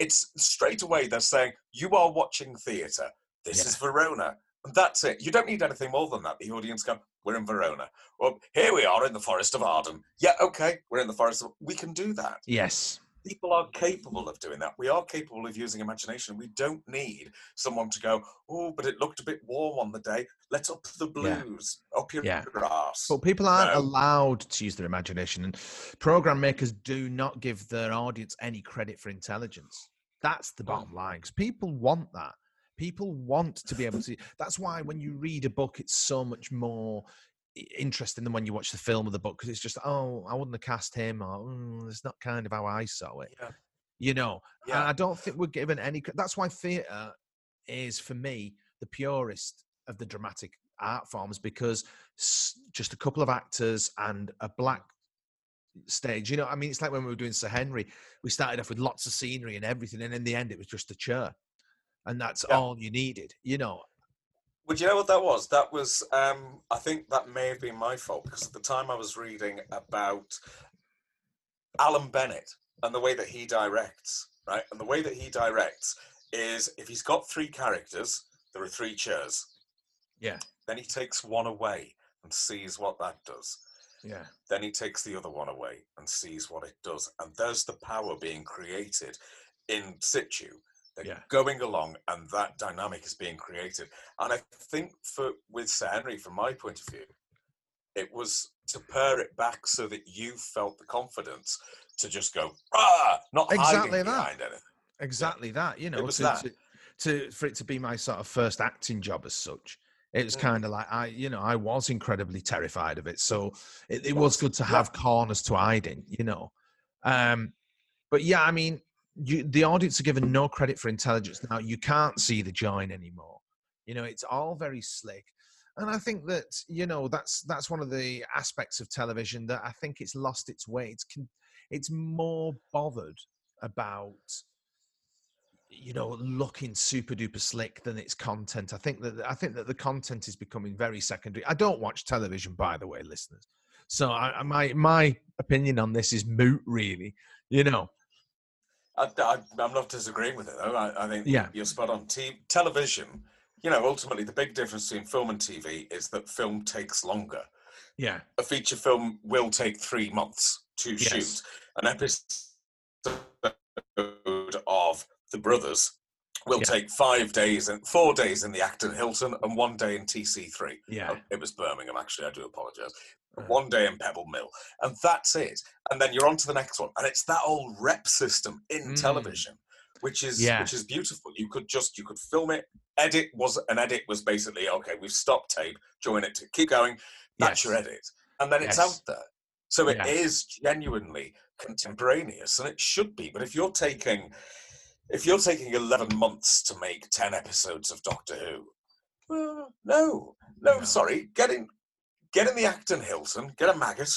it's straight away they're saying, You are watching theatre. This Yeah. is Verona. And that's it. You don't need anything more than that. The audience go, We're in Verona. Well, here we are in the Forest of Arden. Yeah, okay, we're in the Forest of we can do that yes, people are capable of doing that. We are capable of using imagination. We don't need someone to go, oh, but it looked a bit warm on the day. Let's up the Yeah. blues, up your Yeah. ass. But people aren't No. allowed to use their imagination, and program makers do not give their audience any credit for intelligence. That's the bottom line. Because people want that. People want to be able to. That's why when you read a book, it's so much more interesting than when you watch the film of the book because it's just, oh, I wouldn't have cast him, or mm, it's not kind of how I saw it. Yeah. You know, Yeah. I don't think we're given any. That's why theatre is, for me, the purest of the dramatic art forms because just a couple of actors and a black stage. You know, I mean, it's like when we were doing Sir Henry, we started off with lots of scenery and everything, and in the end, it was just a chair, and that's Yeah. all you needed. You know, Would you know what that was? That was, um, I think that may have been my fault because at the time I was reading about Alan Bennett and the way that he directs, right? And the way that he directs is if he's got three characters, there are three chairs. Yeah. Then he takes one away and sees what that does. Yeah, then he takes the other one away and sees what it does. And there's the power being created in situ. They're Yeah. going along and that dynamic is being created. And I think for with Sir Henry, from my point of view, it was to pare it back so that you felt the confidence to just go, ah, not Exactly hiding that. behind anything. exactly that. You know, to, that. To, to for it to be my sort of first acting job as such. It was kind of like I, you know, I was incredibly terrified of it. So it, it was good to yeah. have corners to hide in, you know. Um, but yeah, I mean, you, the audience are given no credit for intelligence now. You can't see the join anymore. You know, it's all very slick, and I think that you know that's that's one of the aspects of television that I think it's lost its way. It's it's more bothered about you know looking super duper slick than its content. I think that I think that the content is becoming very secondary. I don't watch television, by the way, listeners. So I, my my opinion on this is moot, really. You know, I, am not disagreeing with it though. I, I think Yeah. you're spot on. T- television, you know, ultimately the big difference between film and TV is that film takes longer. yeah, A feature film will take three months to Yes. shoot. An episode The Brothers will Yeah. take five days and four days in the Acton Hilton and one day in TC3. yeah, Oh, it was Birmingham, actually. I do apologise. Uh-huh. One day in Pebble Mill, and that's it. And then you're on to the next one, and it's that old rep system in Mm. television which is Yeah. which is beautiful. You could just you could film it. Edit was an edit was basically okay. We've stopped tape, join it to keep going. That's your edit, and then it's Yes. out there. So it is Yes. genuinely contemporaneous, and it should be. But if you're taking if you're taking 11 months to make 10 episodes of Doctor Who, well, no, no, No. sorry. Get in, get in the Acton Hilton, get a maggot,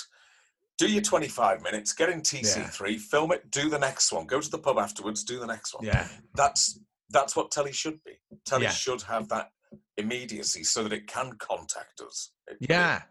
do your 25 minutes, get in TC3, film it, do the next one, go to the pub afterwards, do the next one. Yeah. That's that's what telly should be. Telly Yeah. should have that immediacy so that it can contact us. It, it- Yeah.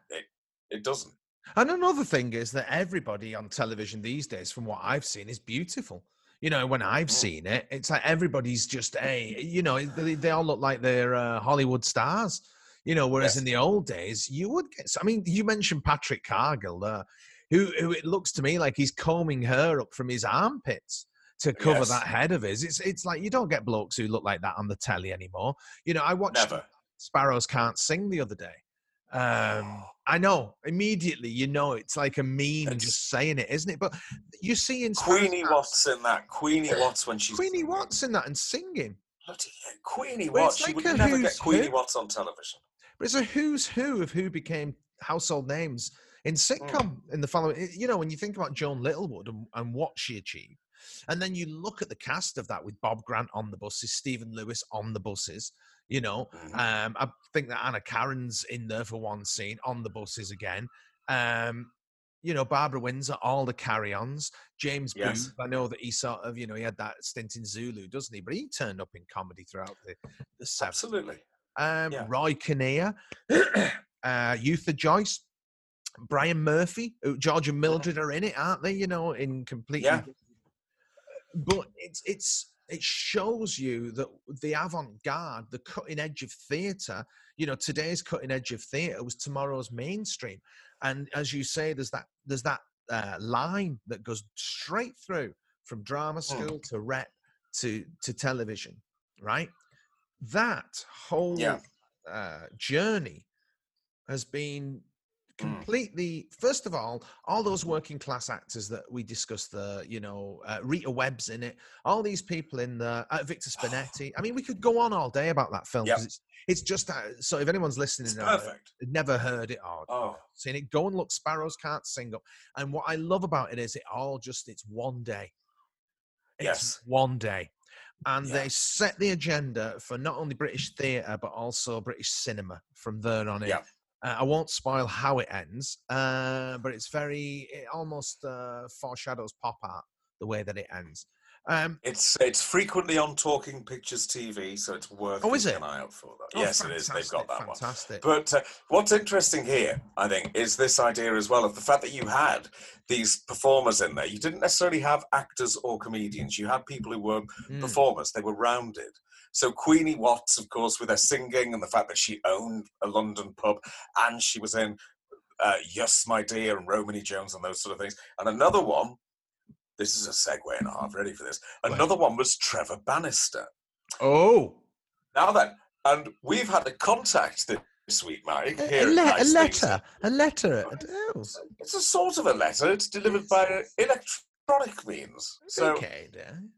it doesn't. And another thing is that everybody on television these days, from what I've seen, is beautiful. You know, when I've Mm. seen it, it's like everybody's just a, you know, they, they all look like they're uh, Hollywood stars. You know, whereas Yes. in the old days, you would get. I mean, you mentioned Patrick Cargill there, who, who it looks to me like he's combing her up from his armpits to cover Yes. that head of his. It's it's like you don't get blokes who look like that on the telly anymore. You know, I watched Never. Sparrows Can't Sing the other day. Um, I know immediately, you know, it's like a meme It's- just saying it, isn't it? But you see in Queenie Watts in that. Queenie Watts when she's Queenie Watts in that and singing. Bloody Queenie Well, Watts. it's you like would never get Queenie who. Watts on television. But it's a who's who of who became household names in sitcom in the following. You know, when you think about Joan Littlewood and, and what she achieved, and then you look at the cast of that with Bob Grant on the buses, Stephen Lewis on the buses. You know, Mhm. um, I think that Anna Karen's in there for one scene on the buses again. Um, you know, Barbara Windsor, all the carry-ons. James Yes. Booth, I know that he sort of, you know, he had that stint in Zulu, doesn't he? But he turned up in comedy throughout the the 70s. Absolutely. Um, Yeah. Roy Kinnear, uh, Yootha Joyce, Brian Murphy, George and Mildred are in it, aren't they? You know, in completely. Yeah. But it's it's it shows you that the avant-garde, the cutting edge of theatre. You know, today's cutting edge of theatre was tomorrow's mainstream, and as you say, there's that there's that uh, line that goes straight through from drama Hmm. school to rep to to television, right? That whole Yeah. uh, journey has been Mm. completely first of all all those working class actors that we discussed the you know uh, rita webb's in it all these people in the uh, victor spinetti i mean we could go on all day about that film Yep. it's it's just uh, so if anyone's listening and uh, perfect. never heard it or Oh, seen it go and look sparrows can't sing up and what i love about it is it all just it's one day it's Yes. one day and Yeah. they set the agenda for not only british theatre but also british cinema from there on in Yeah. Uh, I won't spoil how it ends, uh, but it's very, it almost uh, foreshadows pop art the way that it ends. Um, it's it's frequently on Talking Pictures TV, so it's worth Oh, is it? an eye out for that. oh, yes, it is. They've got fantastic, that one. Fantastic. But uh, what's interesting here, I think, is this idea as well of the fact that you had these performers in there. You didn't necessarily have actors or comedians. You had people who were Mm, performers. They were rounded. So Queenie Watts, of course, with her singing and the fact that she owned a London pub and she was in uh, Yus, My Dear and Romany Jones and those sort of things. And another one, this is a segue and a half, ready for this. Another one was Trevor Bannister. oh, Now then, and we've had a contact this week, Mike. a, Here a at le- a Nice letter, a letter. Oh, It's a sort of a letter. It's delivered by electronic means. So okay, then.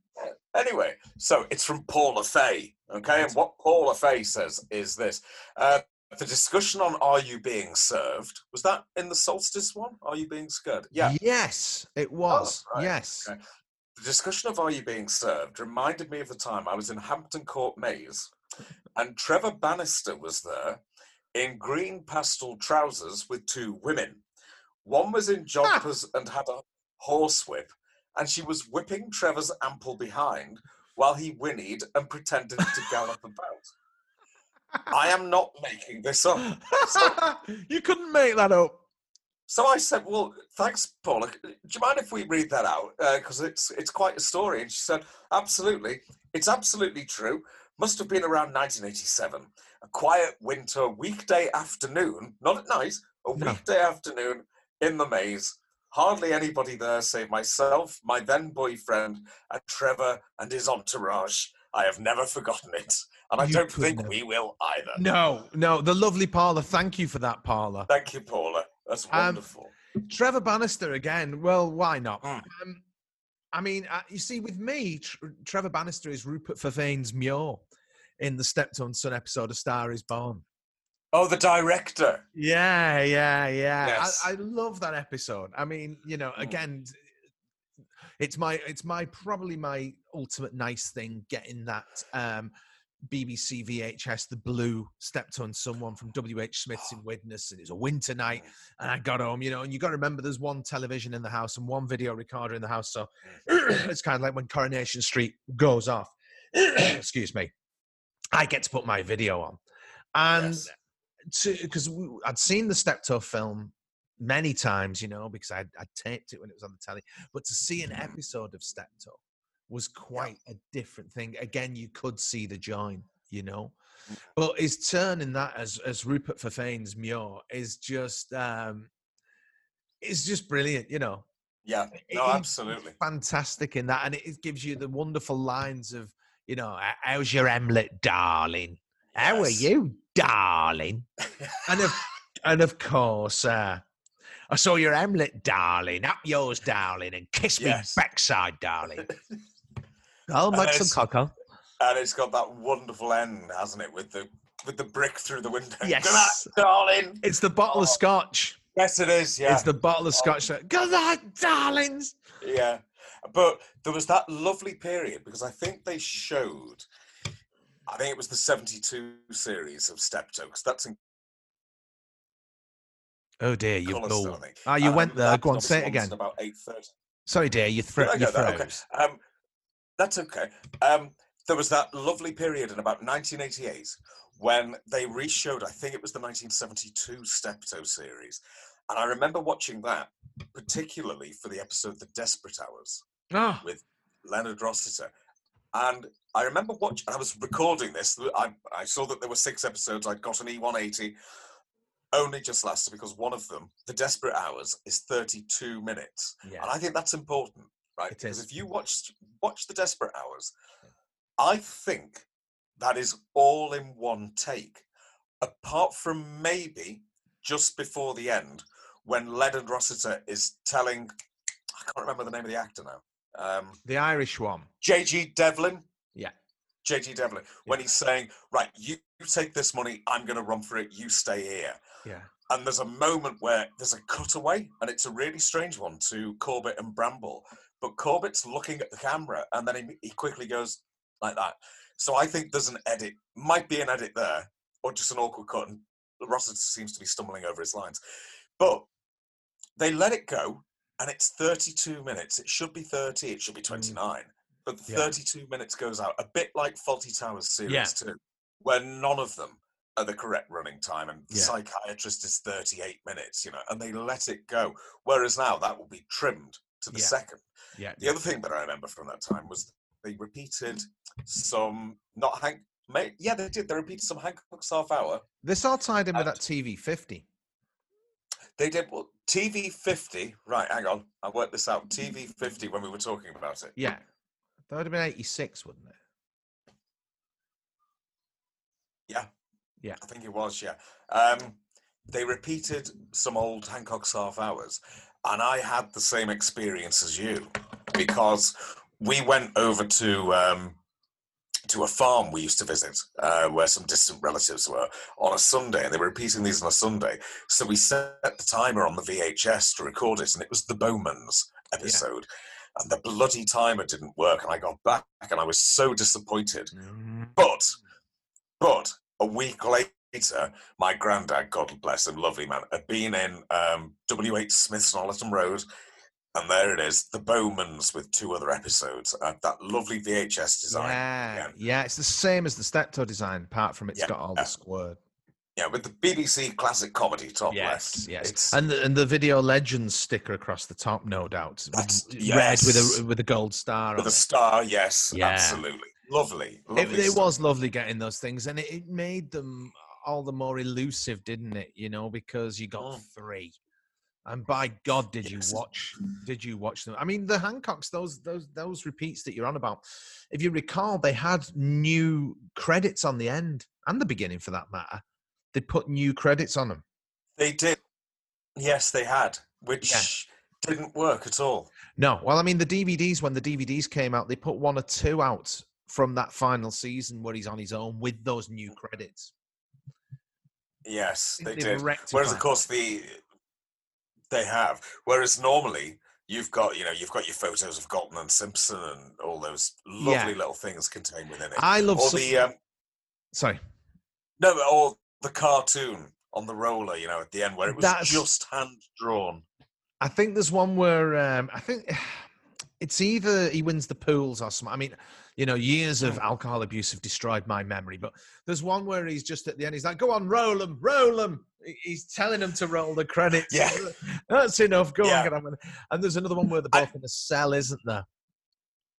Anyway, so it's from Paula Fay. Okay, and what Paula Fay says is this: uh, the discussion on "Are you being served" was that in the solstice one? Are you being scared? Yeah. Yes, it was. right, Yes. okay. The discussion of "Are you being served" reminded me of the time I was in Hampton Court Maze, and Trevor Bannister was there in green pastel trousers with two women. One was in joggers and had a horsewhip, and she was whipping Trevor's ample behind while he whinnied and pretended to gallop about. I am not making this up. you couldn't make that up. So I said, "Well, thanks, Paula. Do you mind if we read that out? Uh, because it's it's quite a story." And she said, "Absolutely. It's absolutely true. Must have been around 1987. A quiet winter weekday afternoon, not at night, a No. weekday afternoon in the maze. Hardly anybody there save myself, my then boyfriend, and Trevor and his entourage. I have never forgotten it, and I You don't think have. we will either. No, no, the lovely Paula. Thank you for that, Paula. Thank you, Paula. That's Um, wonderful. Trevor Bannister again. Well, why not? Mm. Um, I mean, uh, you see, with me, Tr- Trevor Bannister is Rupert Vervain's Muir in the Steptoe Son episode of Star Is Born. Oh, the director. Yeah, yeah, yeah. Yes. I, I love that episode. I mean, you know, Mm. again, it's my it's my probably my ultimate nice thing getting that um BBC VHS, the blue stepped on someone from WH Smith's in Widnes, and it was a winter night, and I got home, you know, and you got to remember there's one television in the house and one video recorder in the house, so it's kind of like when Coronation Street goes off. Excuse me, I get to put my video on, and Yes. Because I'd seen the Steptoe film many times, you know, because I'd, I'd taped it when it was on the telly. But to see an episode of Steptoe was quite a different thing. Again, you could see the join, you know. Mm. But his turn in that as as Rupert Vervain's Muir is just um is just brilliant, you know. Yeah, no, absolutely. fantastic in that, and it, it gives you the wonderful lines of, you know, how's your Emlet, darling? How are you, darling? and of and of course, uh, I saw your Emlet, darling, up yours, darling, and kiss Yes. me backside, darling. oh, And Max and it's- Coco. and it's got that wonderful end, hasn't it? With the with the brick through the window. Good night, Yes. darling. It's the bottle of Oh. scotch. Yes, it is. Yeah, It's the bottle of scotch. that- Good night, darlings. yeah. But there was that lovely period because I think they showed. I think it was the '72 series of Steptoe because that's in Oh dear, you've colour no. I think. Ah, you I went there. Go on, say it again. About eight thirty. Sorry, dear, you, thro- you that? Okay. Um, that's okay. Um, there was that lovely period in about 1988 when they re-showed, I think it was the 1972 Steptoe series, and I remember watching that particularly for the episode "The Desperate Hours" Oh, with Leonard Rossiter. And I remember watching. I was recording this. I, I saw that there were six episodes. I'd got an E180. Only just lasted because one of them, "The Desperate Hours," is 32 minutes. yeah. And I think that's important, right? It because is. if you watch watch the Desperate Hours, I think that is all in one take, apart from maybe just before the end when Leonard Rossiter is telling. I can't remember the name of the actor now. Um, The Irish one. J.G. Devlin. Yeah. J.G. Devlin. When Yeah. he's saying, "Right, you, take this money. I'm going to run for it. You stay here." Yeah. and there's a moment where there's a cutaway, and it's a really strange one to Corbett and Brambell. But Corbett's looking at the camera, and then he, he quickly goes like that. So I think there's an edit, might be an edit there, or just an awkward cut, and Rossiter seems to be stumbling over his lines. But they let it go, and it's 32 minutes. It should be 30, it should be mm. 29. But the Yeah. 32 minutes goes out, a bit like Fawlty Towers series Yeah. 2, where none of them are the correct running time, and the Yeah. psychiatrist is 38 minutes, you know, and they let it go. Whereas now that will be trimmed to the Yeah. second. Yeah. The other thing that I remember from that time was they repeated some, not Hank, yeah, they did. They repeated some Hancock's half hour. This all tied in with that TV 50. They did well, TV 50. Right, hang on. I worked this out. TV 50 when we were talking about it. Yeah. That would have been 86, wouldn't it? Yeah. Yeah. I think it was, yeah. Um, they repeated some old Hancock's half hours, and I had the same experience as you because we went over to um, to a farm we used to visit uh, where some distant relatives were on a Sunday, and they were repeating these on a Sunday. So we set the timer on the VHS to record it, and it was the Bowmans episode. And the bloody timer didn't work, and I got back, and I was so disappointed. But, but a week later, my granddad, God bless him, lovely man, had been in um, W.H. Smith's on Ollerton Road, and there it is, the Bowmans with two other episodes. Uh, that lovely VHS design. Yeah, yeah. it's the same as the Steptoe design, apart from it's Yeah, got all yeah. the squared. Yeah, with the BBC classic comedy top Yes, left. yes, and the, and the video legends sticker across the top, no doubt, with That's- red with a with a gold star. with on a it. star, yes, Yeah. absolutely. Lovely. It, lovely it stuff. was lovely getting those things, and it, it made them all the more elusive, didn't it? You know, because you got Mm. three, and by God, did Yes. you watch? Did you watch them? I mean, the Hancocks, those those those repeats that you're on about. If you recall, they had new credits on the end and the beginning, for that matter. They put new credits on them. They did. Yes, they had. Which didn't work at all. No, well, I mean, the DVDs when the DVDs came out, they put one or two out from that final season where he's on his own with those new credits. Yes, they they've did. Whereas, of course, the they have. Whereas normally you've got, you know, you've got your photos of Galton and Simpson and all those lovely Yeah. little things contained within it. I love or some- the um, Sorry, no, or the cartoon on the roller, you know, at the end where it was That's- just hand drawn. I think there's one where um, I think it's either he wins the pools or something. I mean, you know, years of alcohol abuse have destroyed my memory, but there's one where he's just at the end. He's like, "Go on, roll them, roll them." He's telling them to roll the credits. Yeah. that's enough. Go Yeah. on, get on with it. And there's another one where they're I- both in a cell, isn't there?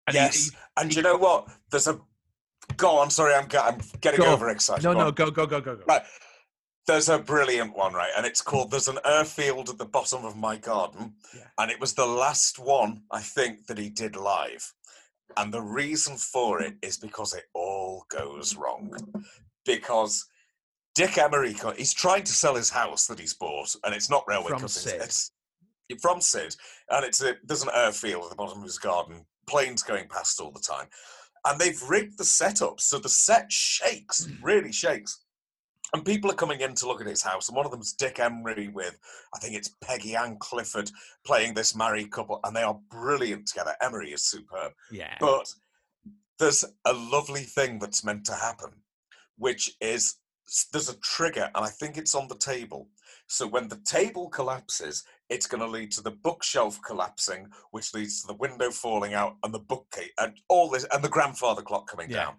And he- yes, and you know what? There's a. Go on. Sorry, I'm, I'm getting Go. overexcited. no, Go no, go, go, go, go, go. Right. There's a brilliant one, right? And it's called There's an Airfield at the Bottom of My Garden. Yeah. And it was the last one, I think, that he did live. And the reason for it is because it all goes wrong. Because Dick Emery, he's trying to sell his house that he's bought, and it's not railway From cuttings. Sid. It's from Sid, and it's a, there's an airfield at the bottom of his garden, planes going past all the time. And they've rigged the setup so the set shakes, mm. really shakes. And people are coming in to look at his house, and one of them's Dick Emery with, I think it's Peggy Ann Clifford playing this married couple, and they are brilliant together. Emery is superb. Yeah. But there's a lovely thing that's meant to happen, which is there's a trigger, and I think it's on the table. So when the table collapses, it's going to lead to the bookshelf collapsing, which leads to the window falling out and the bookcase and all this and the grandfather clock coming Yeah. down.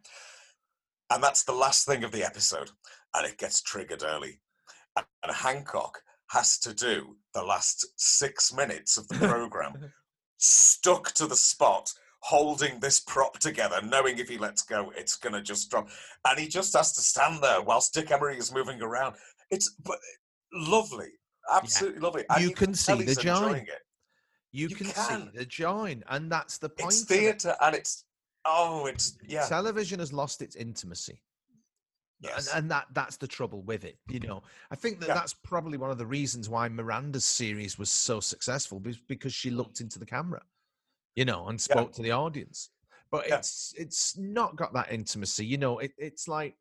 And that's the last thing of the episode, and it gets triggered early. And and Hancock has to do the last six minutes of the program stuck to the spot, holding this prop together, knowing if he lets go, it's going to just drop. And he just has to stand there whilst Dick Emery is moving around. It's but lovely, absolutely lovely. And You can see the it. you, you can, can. see the join, and that's the point. It's of it. theatre, and it's oh, it's yeah, Television has lost its intimacy. Yes, and, and that that's the trouble with it you know i think that Yeah. that's probably one of the reasons why miranda's series was so successful because she looked into the camera you know and spoke to the audience but Yeah. it's it's not got that intimacy you know it, it's like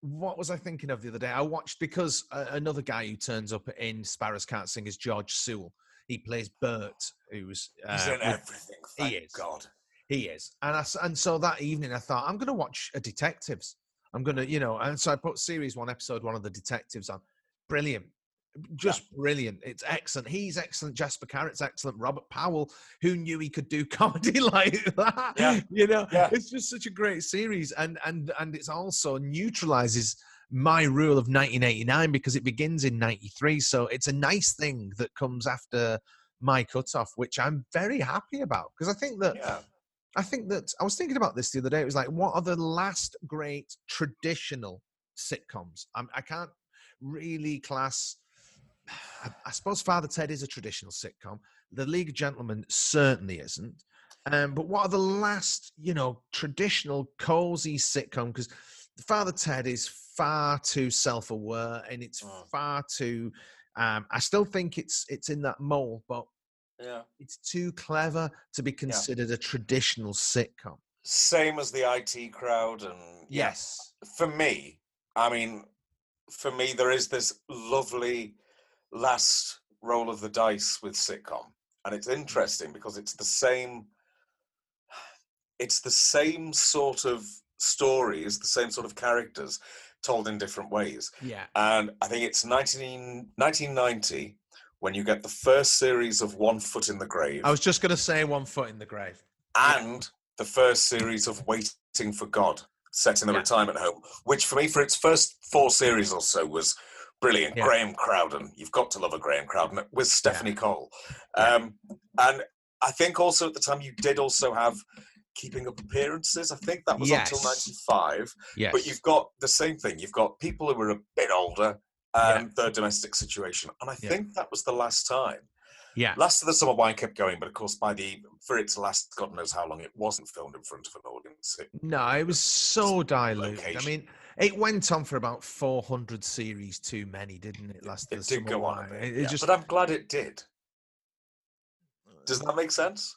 what was i thinking of the other day i watched because uh, another guy who turns up in sparrows can't sing is george sewell he plays bert who's uh, he's in with- everything. he is. God. he is. And I, and so that evening I thought I'm going to watch a detectives. I'm to, you know, and so I put series one, episode one of the detectives on. Brilliant. Just brilliant. It's excellent. He's excellent. Jasper Carrott's excellent. Robert Powell, who knew he could do comedy like that? Yeah. You know, Yeah. it's just such a great series. And and and it's also neutralizes my rule of 1989 because it begins in 93. So it's a nice thing that comes after my cutoff, which I'm very happy about. Because I think that Yeah, I think that I was thinking about this the other day. It was like, what are the last great traditional sitcoms? i I can't really class. I, I suppose Father Ted is a traditional sitcom. The League of Gentlemen certainly isn't. Um, but what are the last, you know, traditional cozy sitcom? Because Father Ted is far too self-aware and it's Mm. far too. Um, I still think it's it's in that mold, but yeah. it's too clever to be considered a traditional sitcom. Same as the IT crowd, and yeah. Yes. for me, I mean, for me, there is this lovely last roll of the dice with sitcom, and it's mm. interesting because it's the same. It's the same sort of stories, the same sort of characters, told in different ways. Yeah. And I think it's 19, 1990 when you get the first series of One Foot in the Grave I was just going to say one foot in the grave. and the first series of Waiting for God, set in the Yeah. retirement home, which for me, for its first four series or so, was brilliant. Yeah. Graham Crowden, you've got to love a Graham Crowden with Stephanie Cole. Um, and I think also at the time you did also have Keeping Up Appearances. I think that was until 95. Yes. But you've got the same thing. You've got people who were a bit older Yeah. and their domestic situation. And I Yeah. think that was the last time. yeah. Last of the Summer Wine kept going, but of course, by the for its last, God knows how long, it wasn't filmed in front of an audience. It, No, it was so diluted. I mean, it went on for about 400 series too many, didn't it? Last it of the did Summer go on Wine. It, it yeah, just but I'm glad it did. Does that make sense?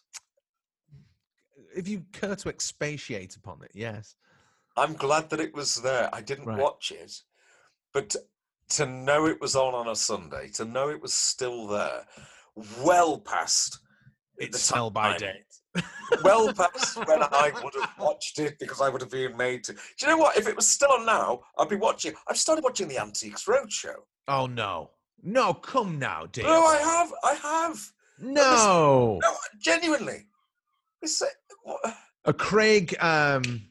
If you care to expatiate upon it, yes. I'm glad that it was there. I didn't Right. watch it, but to know it was on on a Sunday, to know it was still there, well past It's sell by date. well past when I would have watched it because I would have been made to. Do you know what? If it was still on now, I'd be watching. I've started watching the Antiques Roadshow. Oh no, no, come now, dear. No, I have. I have. No, No, genuinely. It's, uh, a Craig. Um,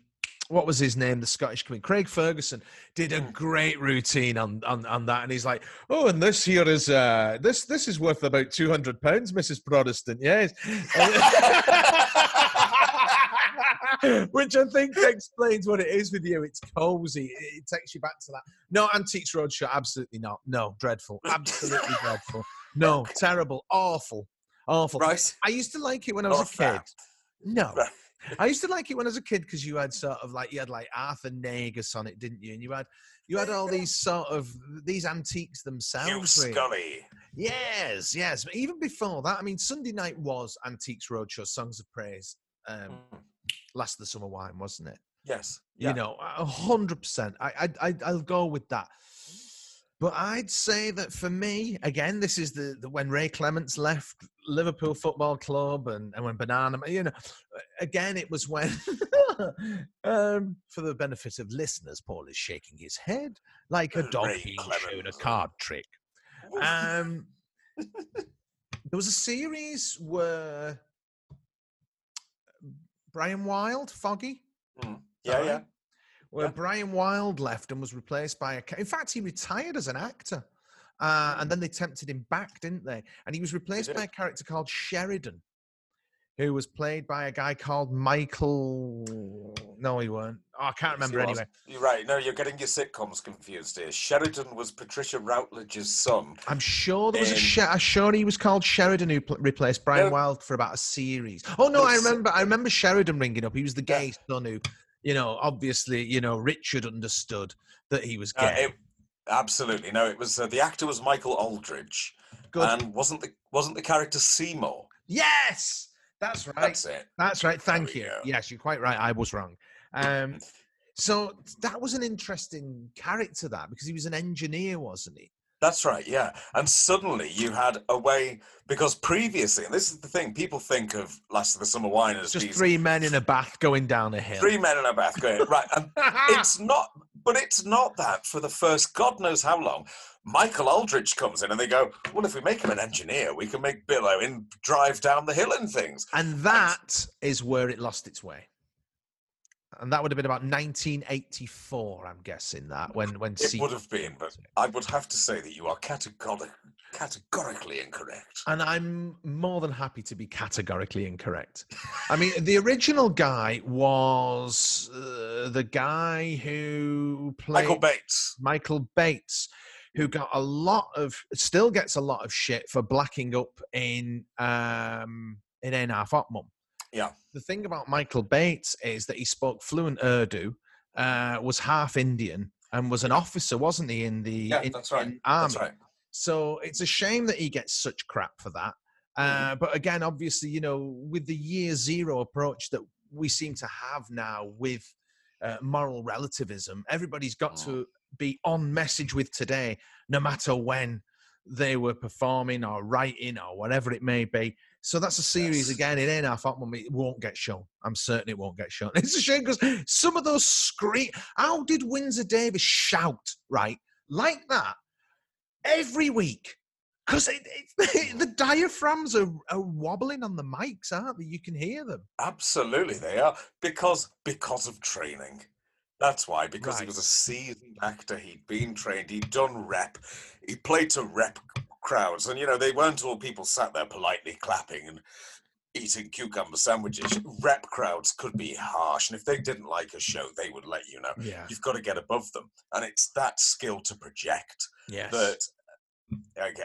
what was his name? The Scottish comedian Craig Ferguson did a great routine on, on on that, and he's like, "Oh, and this here is uh this this is worth about two hundred pounds, Mrs. Protestant." Yes. Which I think explains what it is with you. It's cozy. It it takes you back to that. No, Antiques Roadshow, absolutely not. No, dreadful. Absolutely dreadful. No, terrible. Awful. Awful. right. I used to like it when I was Not a kid. that. No. Right. I used to like it when I was a kid because you had sort of like you had like Arthur Negus on it, didn't you? And you had you had all these sort of these antiques Hugh themselves. really. Scully. Yes, yes. But even before that, I mean, Sunday night was Antiques Roadshow, Songs of Praise, um, Mm. Last of the Summer Wine, wasn't it? Yes. You Yeah. know, a hundred percent. I, I, I'll go with that. But I'd say that for me, again, this is the, the when Ray Clemence left Liverpool Football Club and, and when Banana, you know, again, it was when, um, for the benefit of listeners, Paul is shaking his head like a dog Ray being shown a card trick. Um, there was a series where Brian Wilde, Foggy, Mm. Yeah, yeah. Where Yeah. Brian Wilde left and was replaced by a. In fact, he retired as an actor, uh, and then they tempted him back, didn't they? And he was replaced by a character called Sheridan, who was played by a guy called Michael. No, he weren't. Oh, I can't remember anyway. You're right. No, you're getting your sitcoms confused here. Sheridan was Patricia Routledge's son. I'm sure there was a. She- I'm sure he was called Sheridan who pl- replaced Brian No. Wilde for about a series. Oh no, I remember. I remember Sheridan ringing up. He was the Yeah. gay son who, you know, obviously, you know, Richard understood that he was Uh, it- absolutely. No, it was uh, the actor was Michael Aldridge, Good. and wasn't the wasn't the character Seymour? yes, that's right. That's it. That's right. Thank you. Yes, you're quite right. I was wrong. Um, so that was an interesting character, that because he was an engineer, wasn't he? That's right, yeah. And suddenly you had a way because previously, and this is the thing, people think of Last of the Summer Wine as Just these three men in a bath going down a hill. three men in a bath going right, and it's not, but it's not that for the first God knows how long. Michael Aldridge comes in, and they go, "Well, if we make him an engineer, we can make Bill Owen drive down the hill and things." And that is where it lost its way. And that would have been about 1984, I'm guessing that when when It C- would have been, but I would have to say that you are categoric, categorically incorrect. and I'm more than happy to be categorically incorrect. I mean, the original guy was uh, the guy who played Michael Bates. Michael Bates, who got a lot of, still gets a lot of shit for blacking up in um, in Ain't Half Hot Mum. Yeah. The thing about Michael Bates is that he spoke fluent Urdu, uh, was half Indian, and was an officer, wasn't he, in the Yeah, that's right. Army? That's right. So it's a shame that he gets such crap for that. Mm-hmm. Uh, but again, obviously, you know, with the year zero approach that we seem to have now with uh, moral relativism, everybody's got Mm. to be on message with today, no matter when they were performing or writing or whatever it may be. So that's a series Yes. again. It ain't our fault when it won't get shown. I'm certain it won't get shown. It's a shame because some of those scream. How did Windsor Davies shout right like that every week? Because the diaphragms are, are wobbling on the mics, aren't they? You can hear them. Absolutely, they are because because of training. That's why because he was a seasoned actor. He'd been trained. He'd done rep. He played to rep crowds, and you know they weren't all people sat there politely clapping and eating cucumber sandwiches. Rep crowds could be harsh, and if they didn't like a show, they would let you know. Yeah. You've got to get above them, and it's that skill to project Yes. that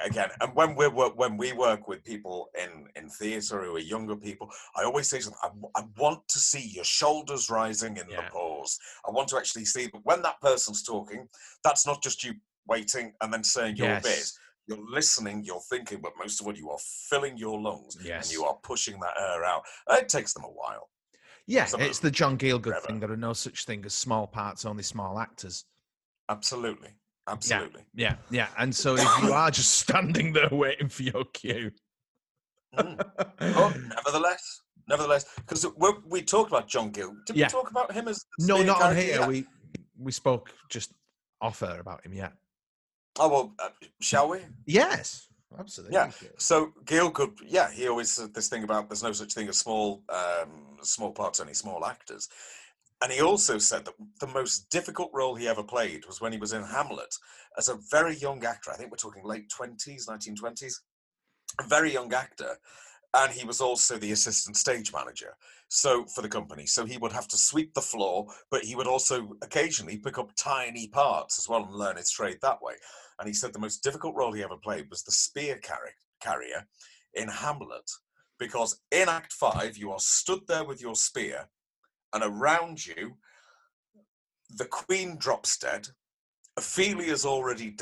again and when we work when we work with people in in theater who are younger people i always say something i, I want to see your shoulders rising in Yeah. the pause i want to actually see but when that person's talking that's not just you waiting and then saying your bit Yes. You're listening, you're thinking, but most of all, you are filling your lungs Yes. and you are pushing that air out. It takes them a while. Yeah, Some it's the John Gielgud forever. thing. There are no such thing as small parts, only small actors. Absolutely. Absolutely. Yeah, yeah. yeah. And so if you are just standing there waiting for your cue, Mm. But nevertheless, nevertheless, because we talked about John Gill. Did Yeah. we talk about him as the no, not on here. Yeah. We we spoke just off air about him. Yeah. Oh well, uh, shall we? Yes, absolutely. Yeah. So Gielgud, yeah, he always said this thing about there's no such thing as small, um, small parts, only small actors. And he also said that the most difficult role he ever played was when he was in Hamlet as a very young actor. I think we're talking late 20s, 1920s. A very young actor. And he was also the assistant stage manager. So for the company. So he would have to sweep the floor, but he would also occasionally pick up tiny parts as well and learn his trade that way. And he said the most difficult role he ever played was the spear carrier in Hamlet. Because in Act Five, you are stood there with your spear, and around you, the queen drops dead. Ophelia's already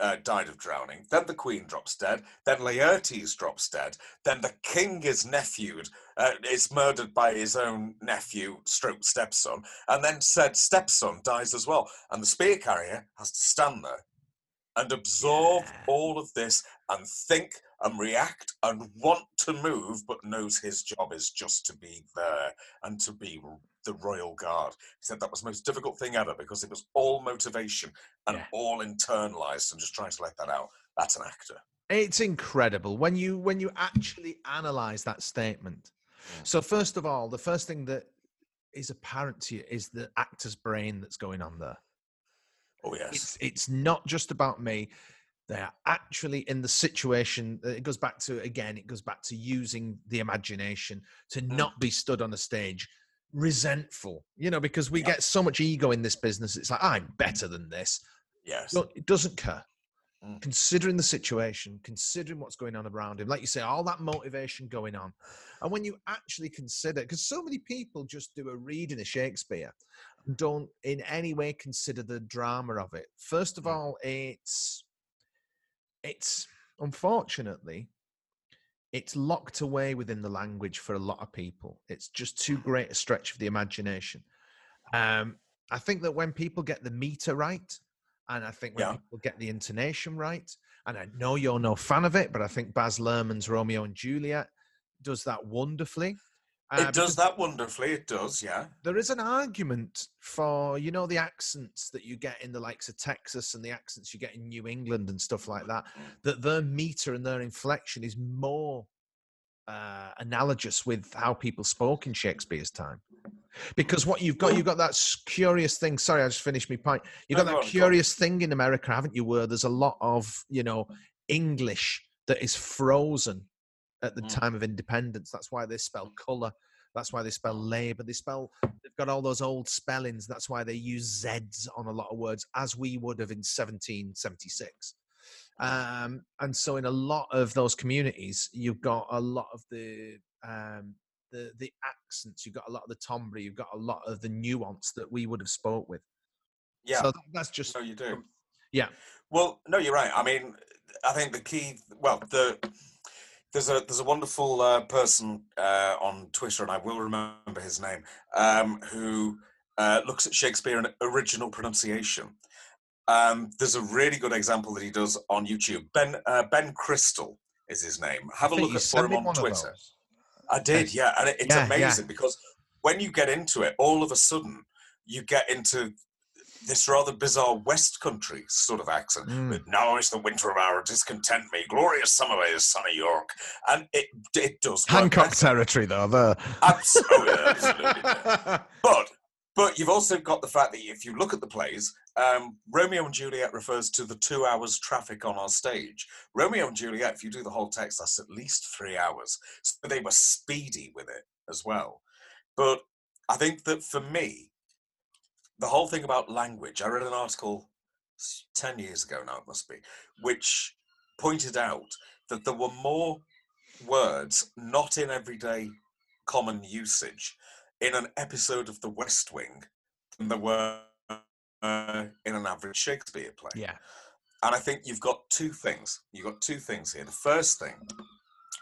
uh, died of drowning. Then the queen drops dead. Then Laertes drops dead. Then the king is nephewed, uh, is murdered by his own nephew, stroke stepson. And then said stepson dies as well. And the spear carrier has to stand there and absorb Yeah. all of this and think and react and want to move, but knows his job is just to be there and to be the royal guard. He said that was the most difficult thing ever because it was all motivation and Yeah. all internalized and just trying to let that out. That's an actor. It's incredible when you when you actually analyze that statement. Mm. So first of all, the first thing that is apparent to you is the actor's brain that's going on there. Oh yes. It's it's not just about me. They are actually in the situation. uh, It goes back to again. It goes back to using the imagination to Mm. not be stood on a stage resentful. You know, because we Yeah. get so much ego in this business. It's like I'm better than this. yes. No, it doesn't care. Mm. Considering the situation, considering what's going on around him, like you say, all that motivation going on. And when you actually consider, because so many people just do a reading of Shakespeare don't in any way consider the drama of it. First of all, it's it's unfortunately it's locked away within the language for a lot of people. It's just too great a stretch of the imagination. Um, I think that when people get the meter right, and I think when Yeah. people get the intonation right, and I know you're no fan of it, but I think Baz Luhrmann's Romeo and Juliet does that wonderfully. Uh, it does that wonderfully. It does, yeah. There is an argument for you know the accents that you get in the likes of Texas and the accents you get in New England and stuff like that. Mm. That their meter and their inflection is more uh, analogous with how people spoke in Shakespeare's time. Because what you've got, you've got that curious thing. Sorry, I just finished my point. You've got go that on, go on. curious thing in America, haven't you, where there's a lot of you know English that is frozen at the Mm. time of independence. That's why they spell color. That's why they spell labor. They spell. They've got all those old spellings. That's why they use Z's on a lot of words, as we would have in 1776. Um, and so, in a lot of those communities, you've got a lot of the um, the the accents. You've got a lot of the timbre. You've got a lot of the nuance that we would have spoke with. Yeah. So that's just No, you do. yeah. Well, no, you're right. I mean, I think the key. Well, the there's a there's a wonderful uh, person uh, on Twitter, and I will remember his name, um, who uh, looks at Shakespeare in original pronunciation. Um, there's a really good example that he does on YouTube. Ben uh, Ben Crystal is his name. Have a I look at for him on Twitter. I did, yeah, and it, it's Yeah, yeah. amazing because when you get into it, all of a sudden you get into this rather bizarre West Country sort of accent. Mm. With now is the winter of our discontent, me glorious summer is sunny York, and it it does Hancock better. territory, though. There. Absolutely, absolutely. But but you've also got the fact that if you look at the plays, um, Romeo and Juliet refers to the two hours traffic on our stage. Romeo and Juliet, if you do the whole text, that's at least three hours. So they were speedy with it as well. But I think that for me, the whole thing about language, I read an article 10 years ago now, it must be, which pointed out that there were more words not in everyday common usage in an episode of The West Wing than there were uh, in an average Shakespeare play. yeah. and I think you've got two things. You've got two things here. The first thing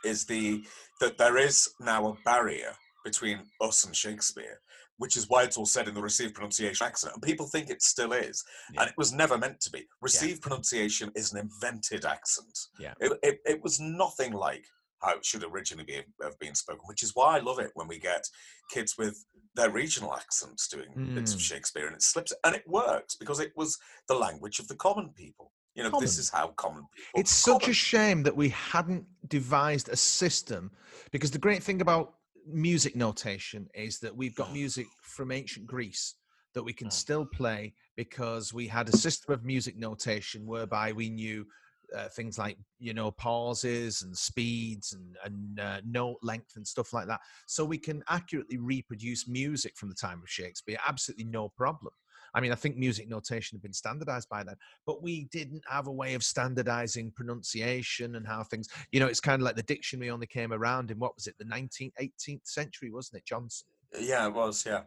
is the that there is now a barrier between us and Shakespeare, which is why it's all said in the received pronunciation accent. And people think it still is. Yeah. And it was never meant to be. Received pronunciation is an invented accent. Yeah. It, it, it was nothing like how it should originally be have been spoken, which is why I love it when we get kids with their regional accents doing bits of Mm. Shakespeare and it slips and it works because it was the language of the common people. You know, this is how common people It's such a shame that we hadn't devised a system because the great thing about music notation is that we've got music from ancient Greece that we can Mm. still play because we had a system of music notation whereby we knew uh, things like you know pauses and speeds and, and uh, note length and stuff like that. So we can accurately reproduce music from the time of shakespeare absolutely no problem i mean i think music notation had been standardized by then but we didn't have a way of standardizing pronunciation and how things you know it's kind of like the dictionary only came around in what was it the 19th 18th century wasn't it johnson Yeah, it was, yeah.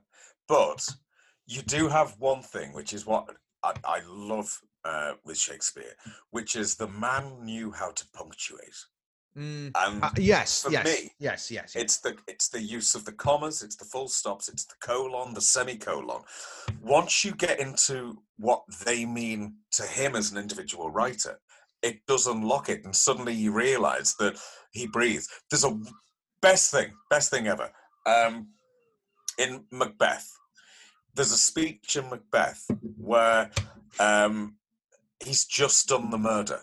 But you do have one thing, which is what I, I love uh, with Shakespeare, which is the man knew how to punctuate. And Uh, yes for yes me, yes yes yes. it's the it's the use of the commas, it's the full stops, it's the colon, the semicolon. Once you get into what they mean to him as an individual writer, it does unlock it, and suddenly you realise that he breathes. There's a best thing, best thing ever. Um, in Macbeth, there's a speech in Macbeth where um, he's just done the murder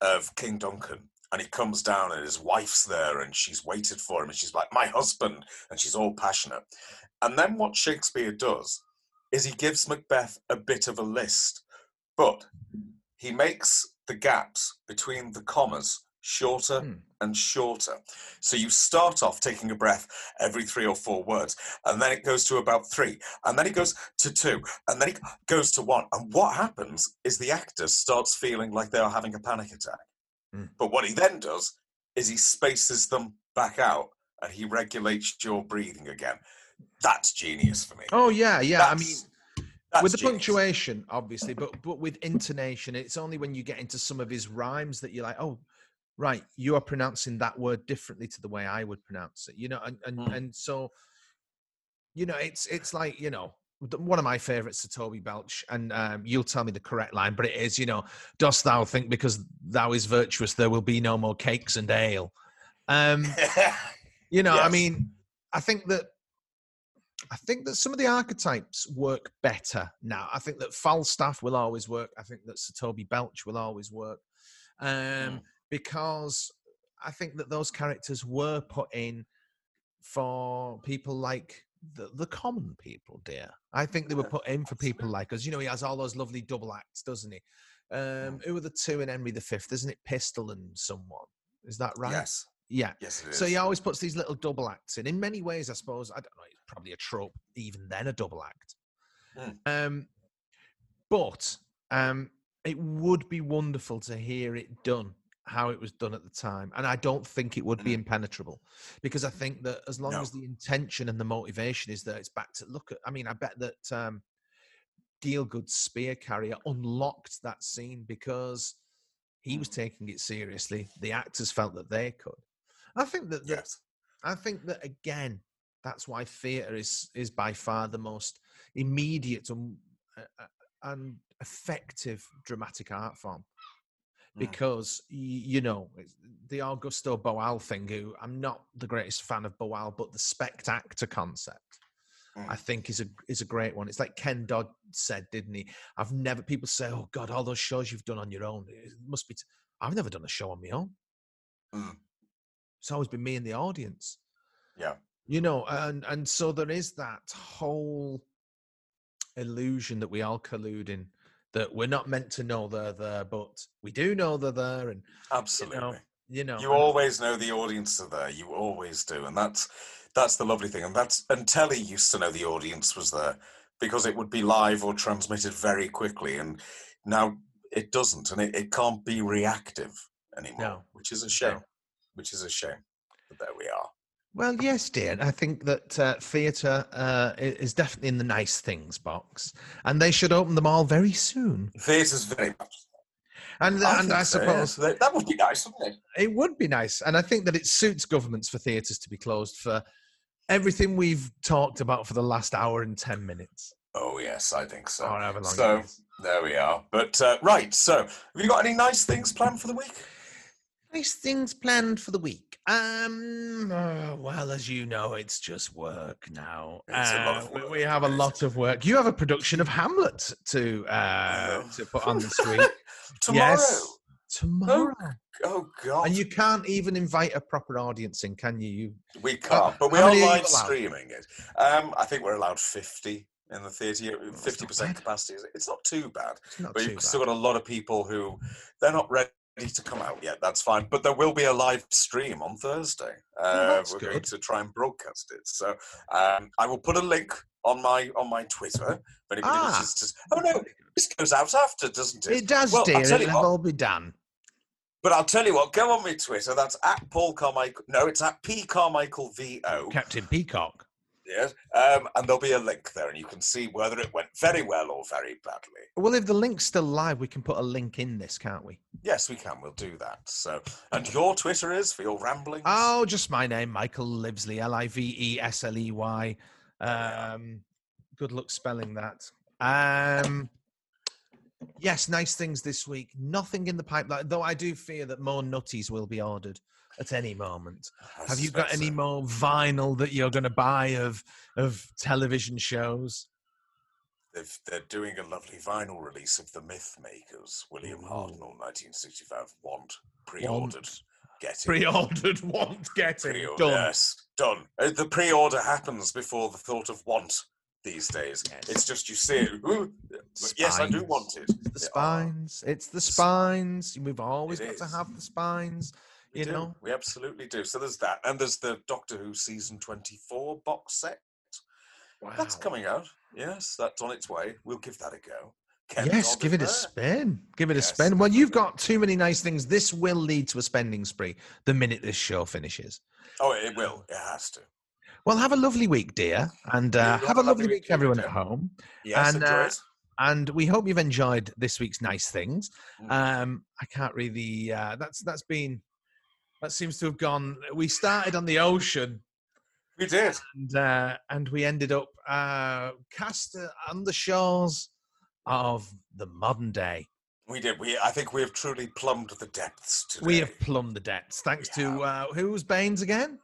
of King Duncan. And he comes down, and his wife's there, and she's waited for him, and she's like, My husband. And she's all passionate. And then what Shakespeare does is he gives Macbeth a bit of a list, but he makes the gaps between the commas shorter Hmm. and shorter. So you start off taking a breath every three or four words, and then it goes to about three, and then it goes to two, and then it goes to one. And what happens is the actor starts feeling like they are having a panic attack. Hmm. But what he then does is he spaces them back out and he regulates your breathing again. That's genius for me. oh yeah yeah i mean That's- that's with the genius. punctuation obviously but but with intonation it's only when you get into some of his rhymes that you're like oh right you are pronouncing that word differently to the way i would pronounce it you know and and, Mm. and so you know it's it's like you know one of my favorites to toby belch and um, you'll tell me the correct line but it is you know dost thou think because thou is virtuous there will be no more cakes and ale? Um you know i mean i think that i think that some of the archetypes work better now. I think that falstaff will always work. I think that sir toby belch will always work. Um Mm. because i think that those characters were put in for people like the, the common people dear. I think they were put in for people like us. You know he has all those lovely double acts doesn't he? Um who are the two in henry v isn't it? Pistol and someone. Is that right? Yes. yeah. Yes, so he always puts these little double acts in. In many ways, I suppose, I don't know, it's probably a trope, even then, a double act. Mm. Um, but um, it would be wonderful to hear it done how it was done at the time. And I don't think it would be Mm. impenetrable because I think that as long No. as the intention and the motivation is that it's back to look at. I mean, I bet that um, Gielgud's spear carrier unlocked that scene because he was taking it seriously. The actors felt that they could. I think that, that Yes. I think that again, that's why theatre is is by far the most immediate and, uh, uh, and effective dramatic art form. Mm. Because y- you know the Augusto Boal thing. Who I'm not the greatest fan of Boal, but the spectator concept, Mm. I think is a is a great one. It's like Ken Dodd said, didn't he? I've never. People say, "Oh God, all those shows you've done on your own, it must be." T-. I've never done a show on my own. Mm. It's always been me and the audience Yeah. you know and and so there is that whole illusion that we all collude in that we're not meant to know they're there but we do know they're there and Absolutely. you know you and- always know the audience are there. You always do, and that's that's the lovely thing. And that's and Telly used to know the audience was there because it would be live or transmitted very quickly, and now it doesn't, and it, it can't be reactive anymore, No. which is a shame. No. Which is a shame. But there we are. Well yes dear i think that uh, theatre uh, is definitely in the nice things box and they should open them all very soon Theatre's very much. And I and I so, yeah. suppose that, that would be nice, wouldn't it? it would be nice, and I think that it suits governments for theatres to be closed for everything we've talked about for the last hour and ten minutes. Oh yes, I think so. Long so there we are. But uh, right, so have you got any nice things planned for the week? Nice things planned for the week. Um, uh, well, as you know, it's just work now. It's a lot Uh, work, We have a lot of work. You have a production of Hamlet to uh, Oh. to put on this week. Tomorrow. Yes, tomorrow. Oh God. And you can't even invite a proper audience in, can you? You we can't, but we are live streaming it. Um, I think we're allowed fifty in the theatre. that's Fifty percent capacity. It's not too bad. not But you've bad. still got a lot of people who they're not ready to come out yet. That's fine. But there will be a live stream on Thursday. Uh, that's we're going good. to try and broadcast it. So um, I will put a link on my on my Twitter. If anybody Ah. wishes to. Oh no, this goes out after, doesn't it? It does, Well, dear. It'll what. all be done. But I'll tell you what. Go on my Twitter. That's at Paul Carmichael. No, it's at P Carmichael VO. Captain Peacock. Yes. Um, and there'll be a link there, and you can see whether it went very well or very badly. Well, if the link's still live, we can put a link in this, can't we? Yes, we can. We'll do that. So, and your Twitter is for your ramblings. Oh, just my name, Michael Livesley, L I V E S L E Y. Um, good luck spelling that. Um, yes, nice things this week. Nothing in the pipeline, though I do fear that more nutties will be ordered at any moment. I Have you got any so. more vinyl that you're going to buy of of television shows? They've, they're doing a lovely vinyl release of The Myth Makers, William Hartnell, 1965. Want pre-ordered. Want. Get it. Pre-ordered, want, getting Pre-order, done. Yes, done. Uh, The pre-order happens before the thought of want these days. Yes. It's just you see it. Ooh, yes, I do want it. It's the spines. It's the spines. We've always It got to have the spines. We You do. know. we absolutely do. So there's that, and there's the Doctor Who season 24 box set. Wow. That's coming out. Yes, that's on its way. We'll give that a go. Ken Yes, give it a spin. Give it a spin. Well, you've got too many nice things. This will lead to a spending spree the minute this show finishes. Oh, it will. It has to. Well, have a lovely week, dear, and uh, have a lovely week, everyone at home. Yes, And, enjoy uh, it. And we hope you've enjoyed this week's nice things. Mm. Um, I can't really. Uh, that's that's been. That seems to have gone. We started on the ocean We did. and uh, and we ended up uh, cast uh, on the shores of the modern day. We did. We. I think we have truly plumbed the depths today. We have plumbed the depths thanks We to uh, who's Baines again?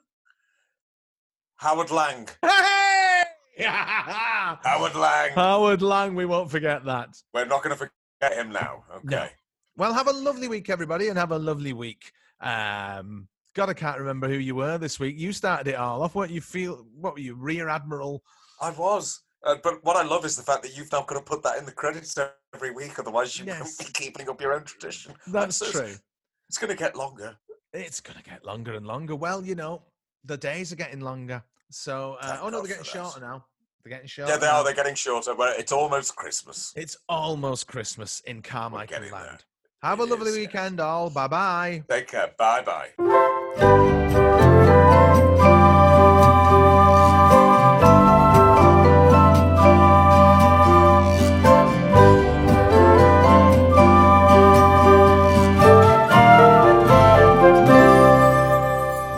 Howard Lang. Hey! Howard Lang. Howard Lang. We won't forget that. We're not going to forget him now. No. Okay. Well, have a lovely week, everybody, and have a lovely week. Um, God, I can't remember who you were this week. You started it all off. What you feel? What were you, Rear Admiral? I was. Uh, but what I love is the fact that you've now got to put that in the credits every week, otherwise you Yes. won't be keeping up your own tradition. That's so true. It's, it's going to get longer. It's gonna get longer and longer. Well, you know, the days are getting longer. So, uh, oh no, they're getting shorter now. They're getting shorter. Yeah, they now. are. They're getting shorter, but it's almost Christmas. It's almost Christmas in Carmichael Land. there. Have a lovely is, weekend, all. Bye bye. Take care. Bye bye.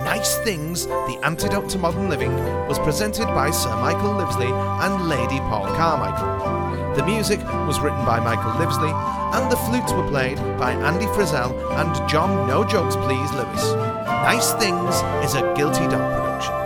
Nice Things, The Antidote to Modern Living, was presented by Sir Michael Livesley and Lady Paul Carmichael. The music was written by Michael Livesley, and the flutes were played by Andy Frizzell and John No Jokes Please Lewis. Nice Things is a Guilty Dog production.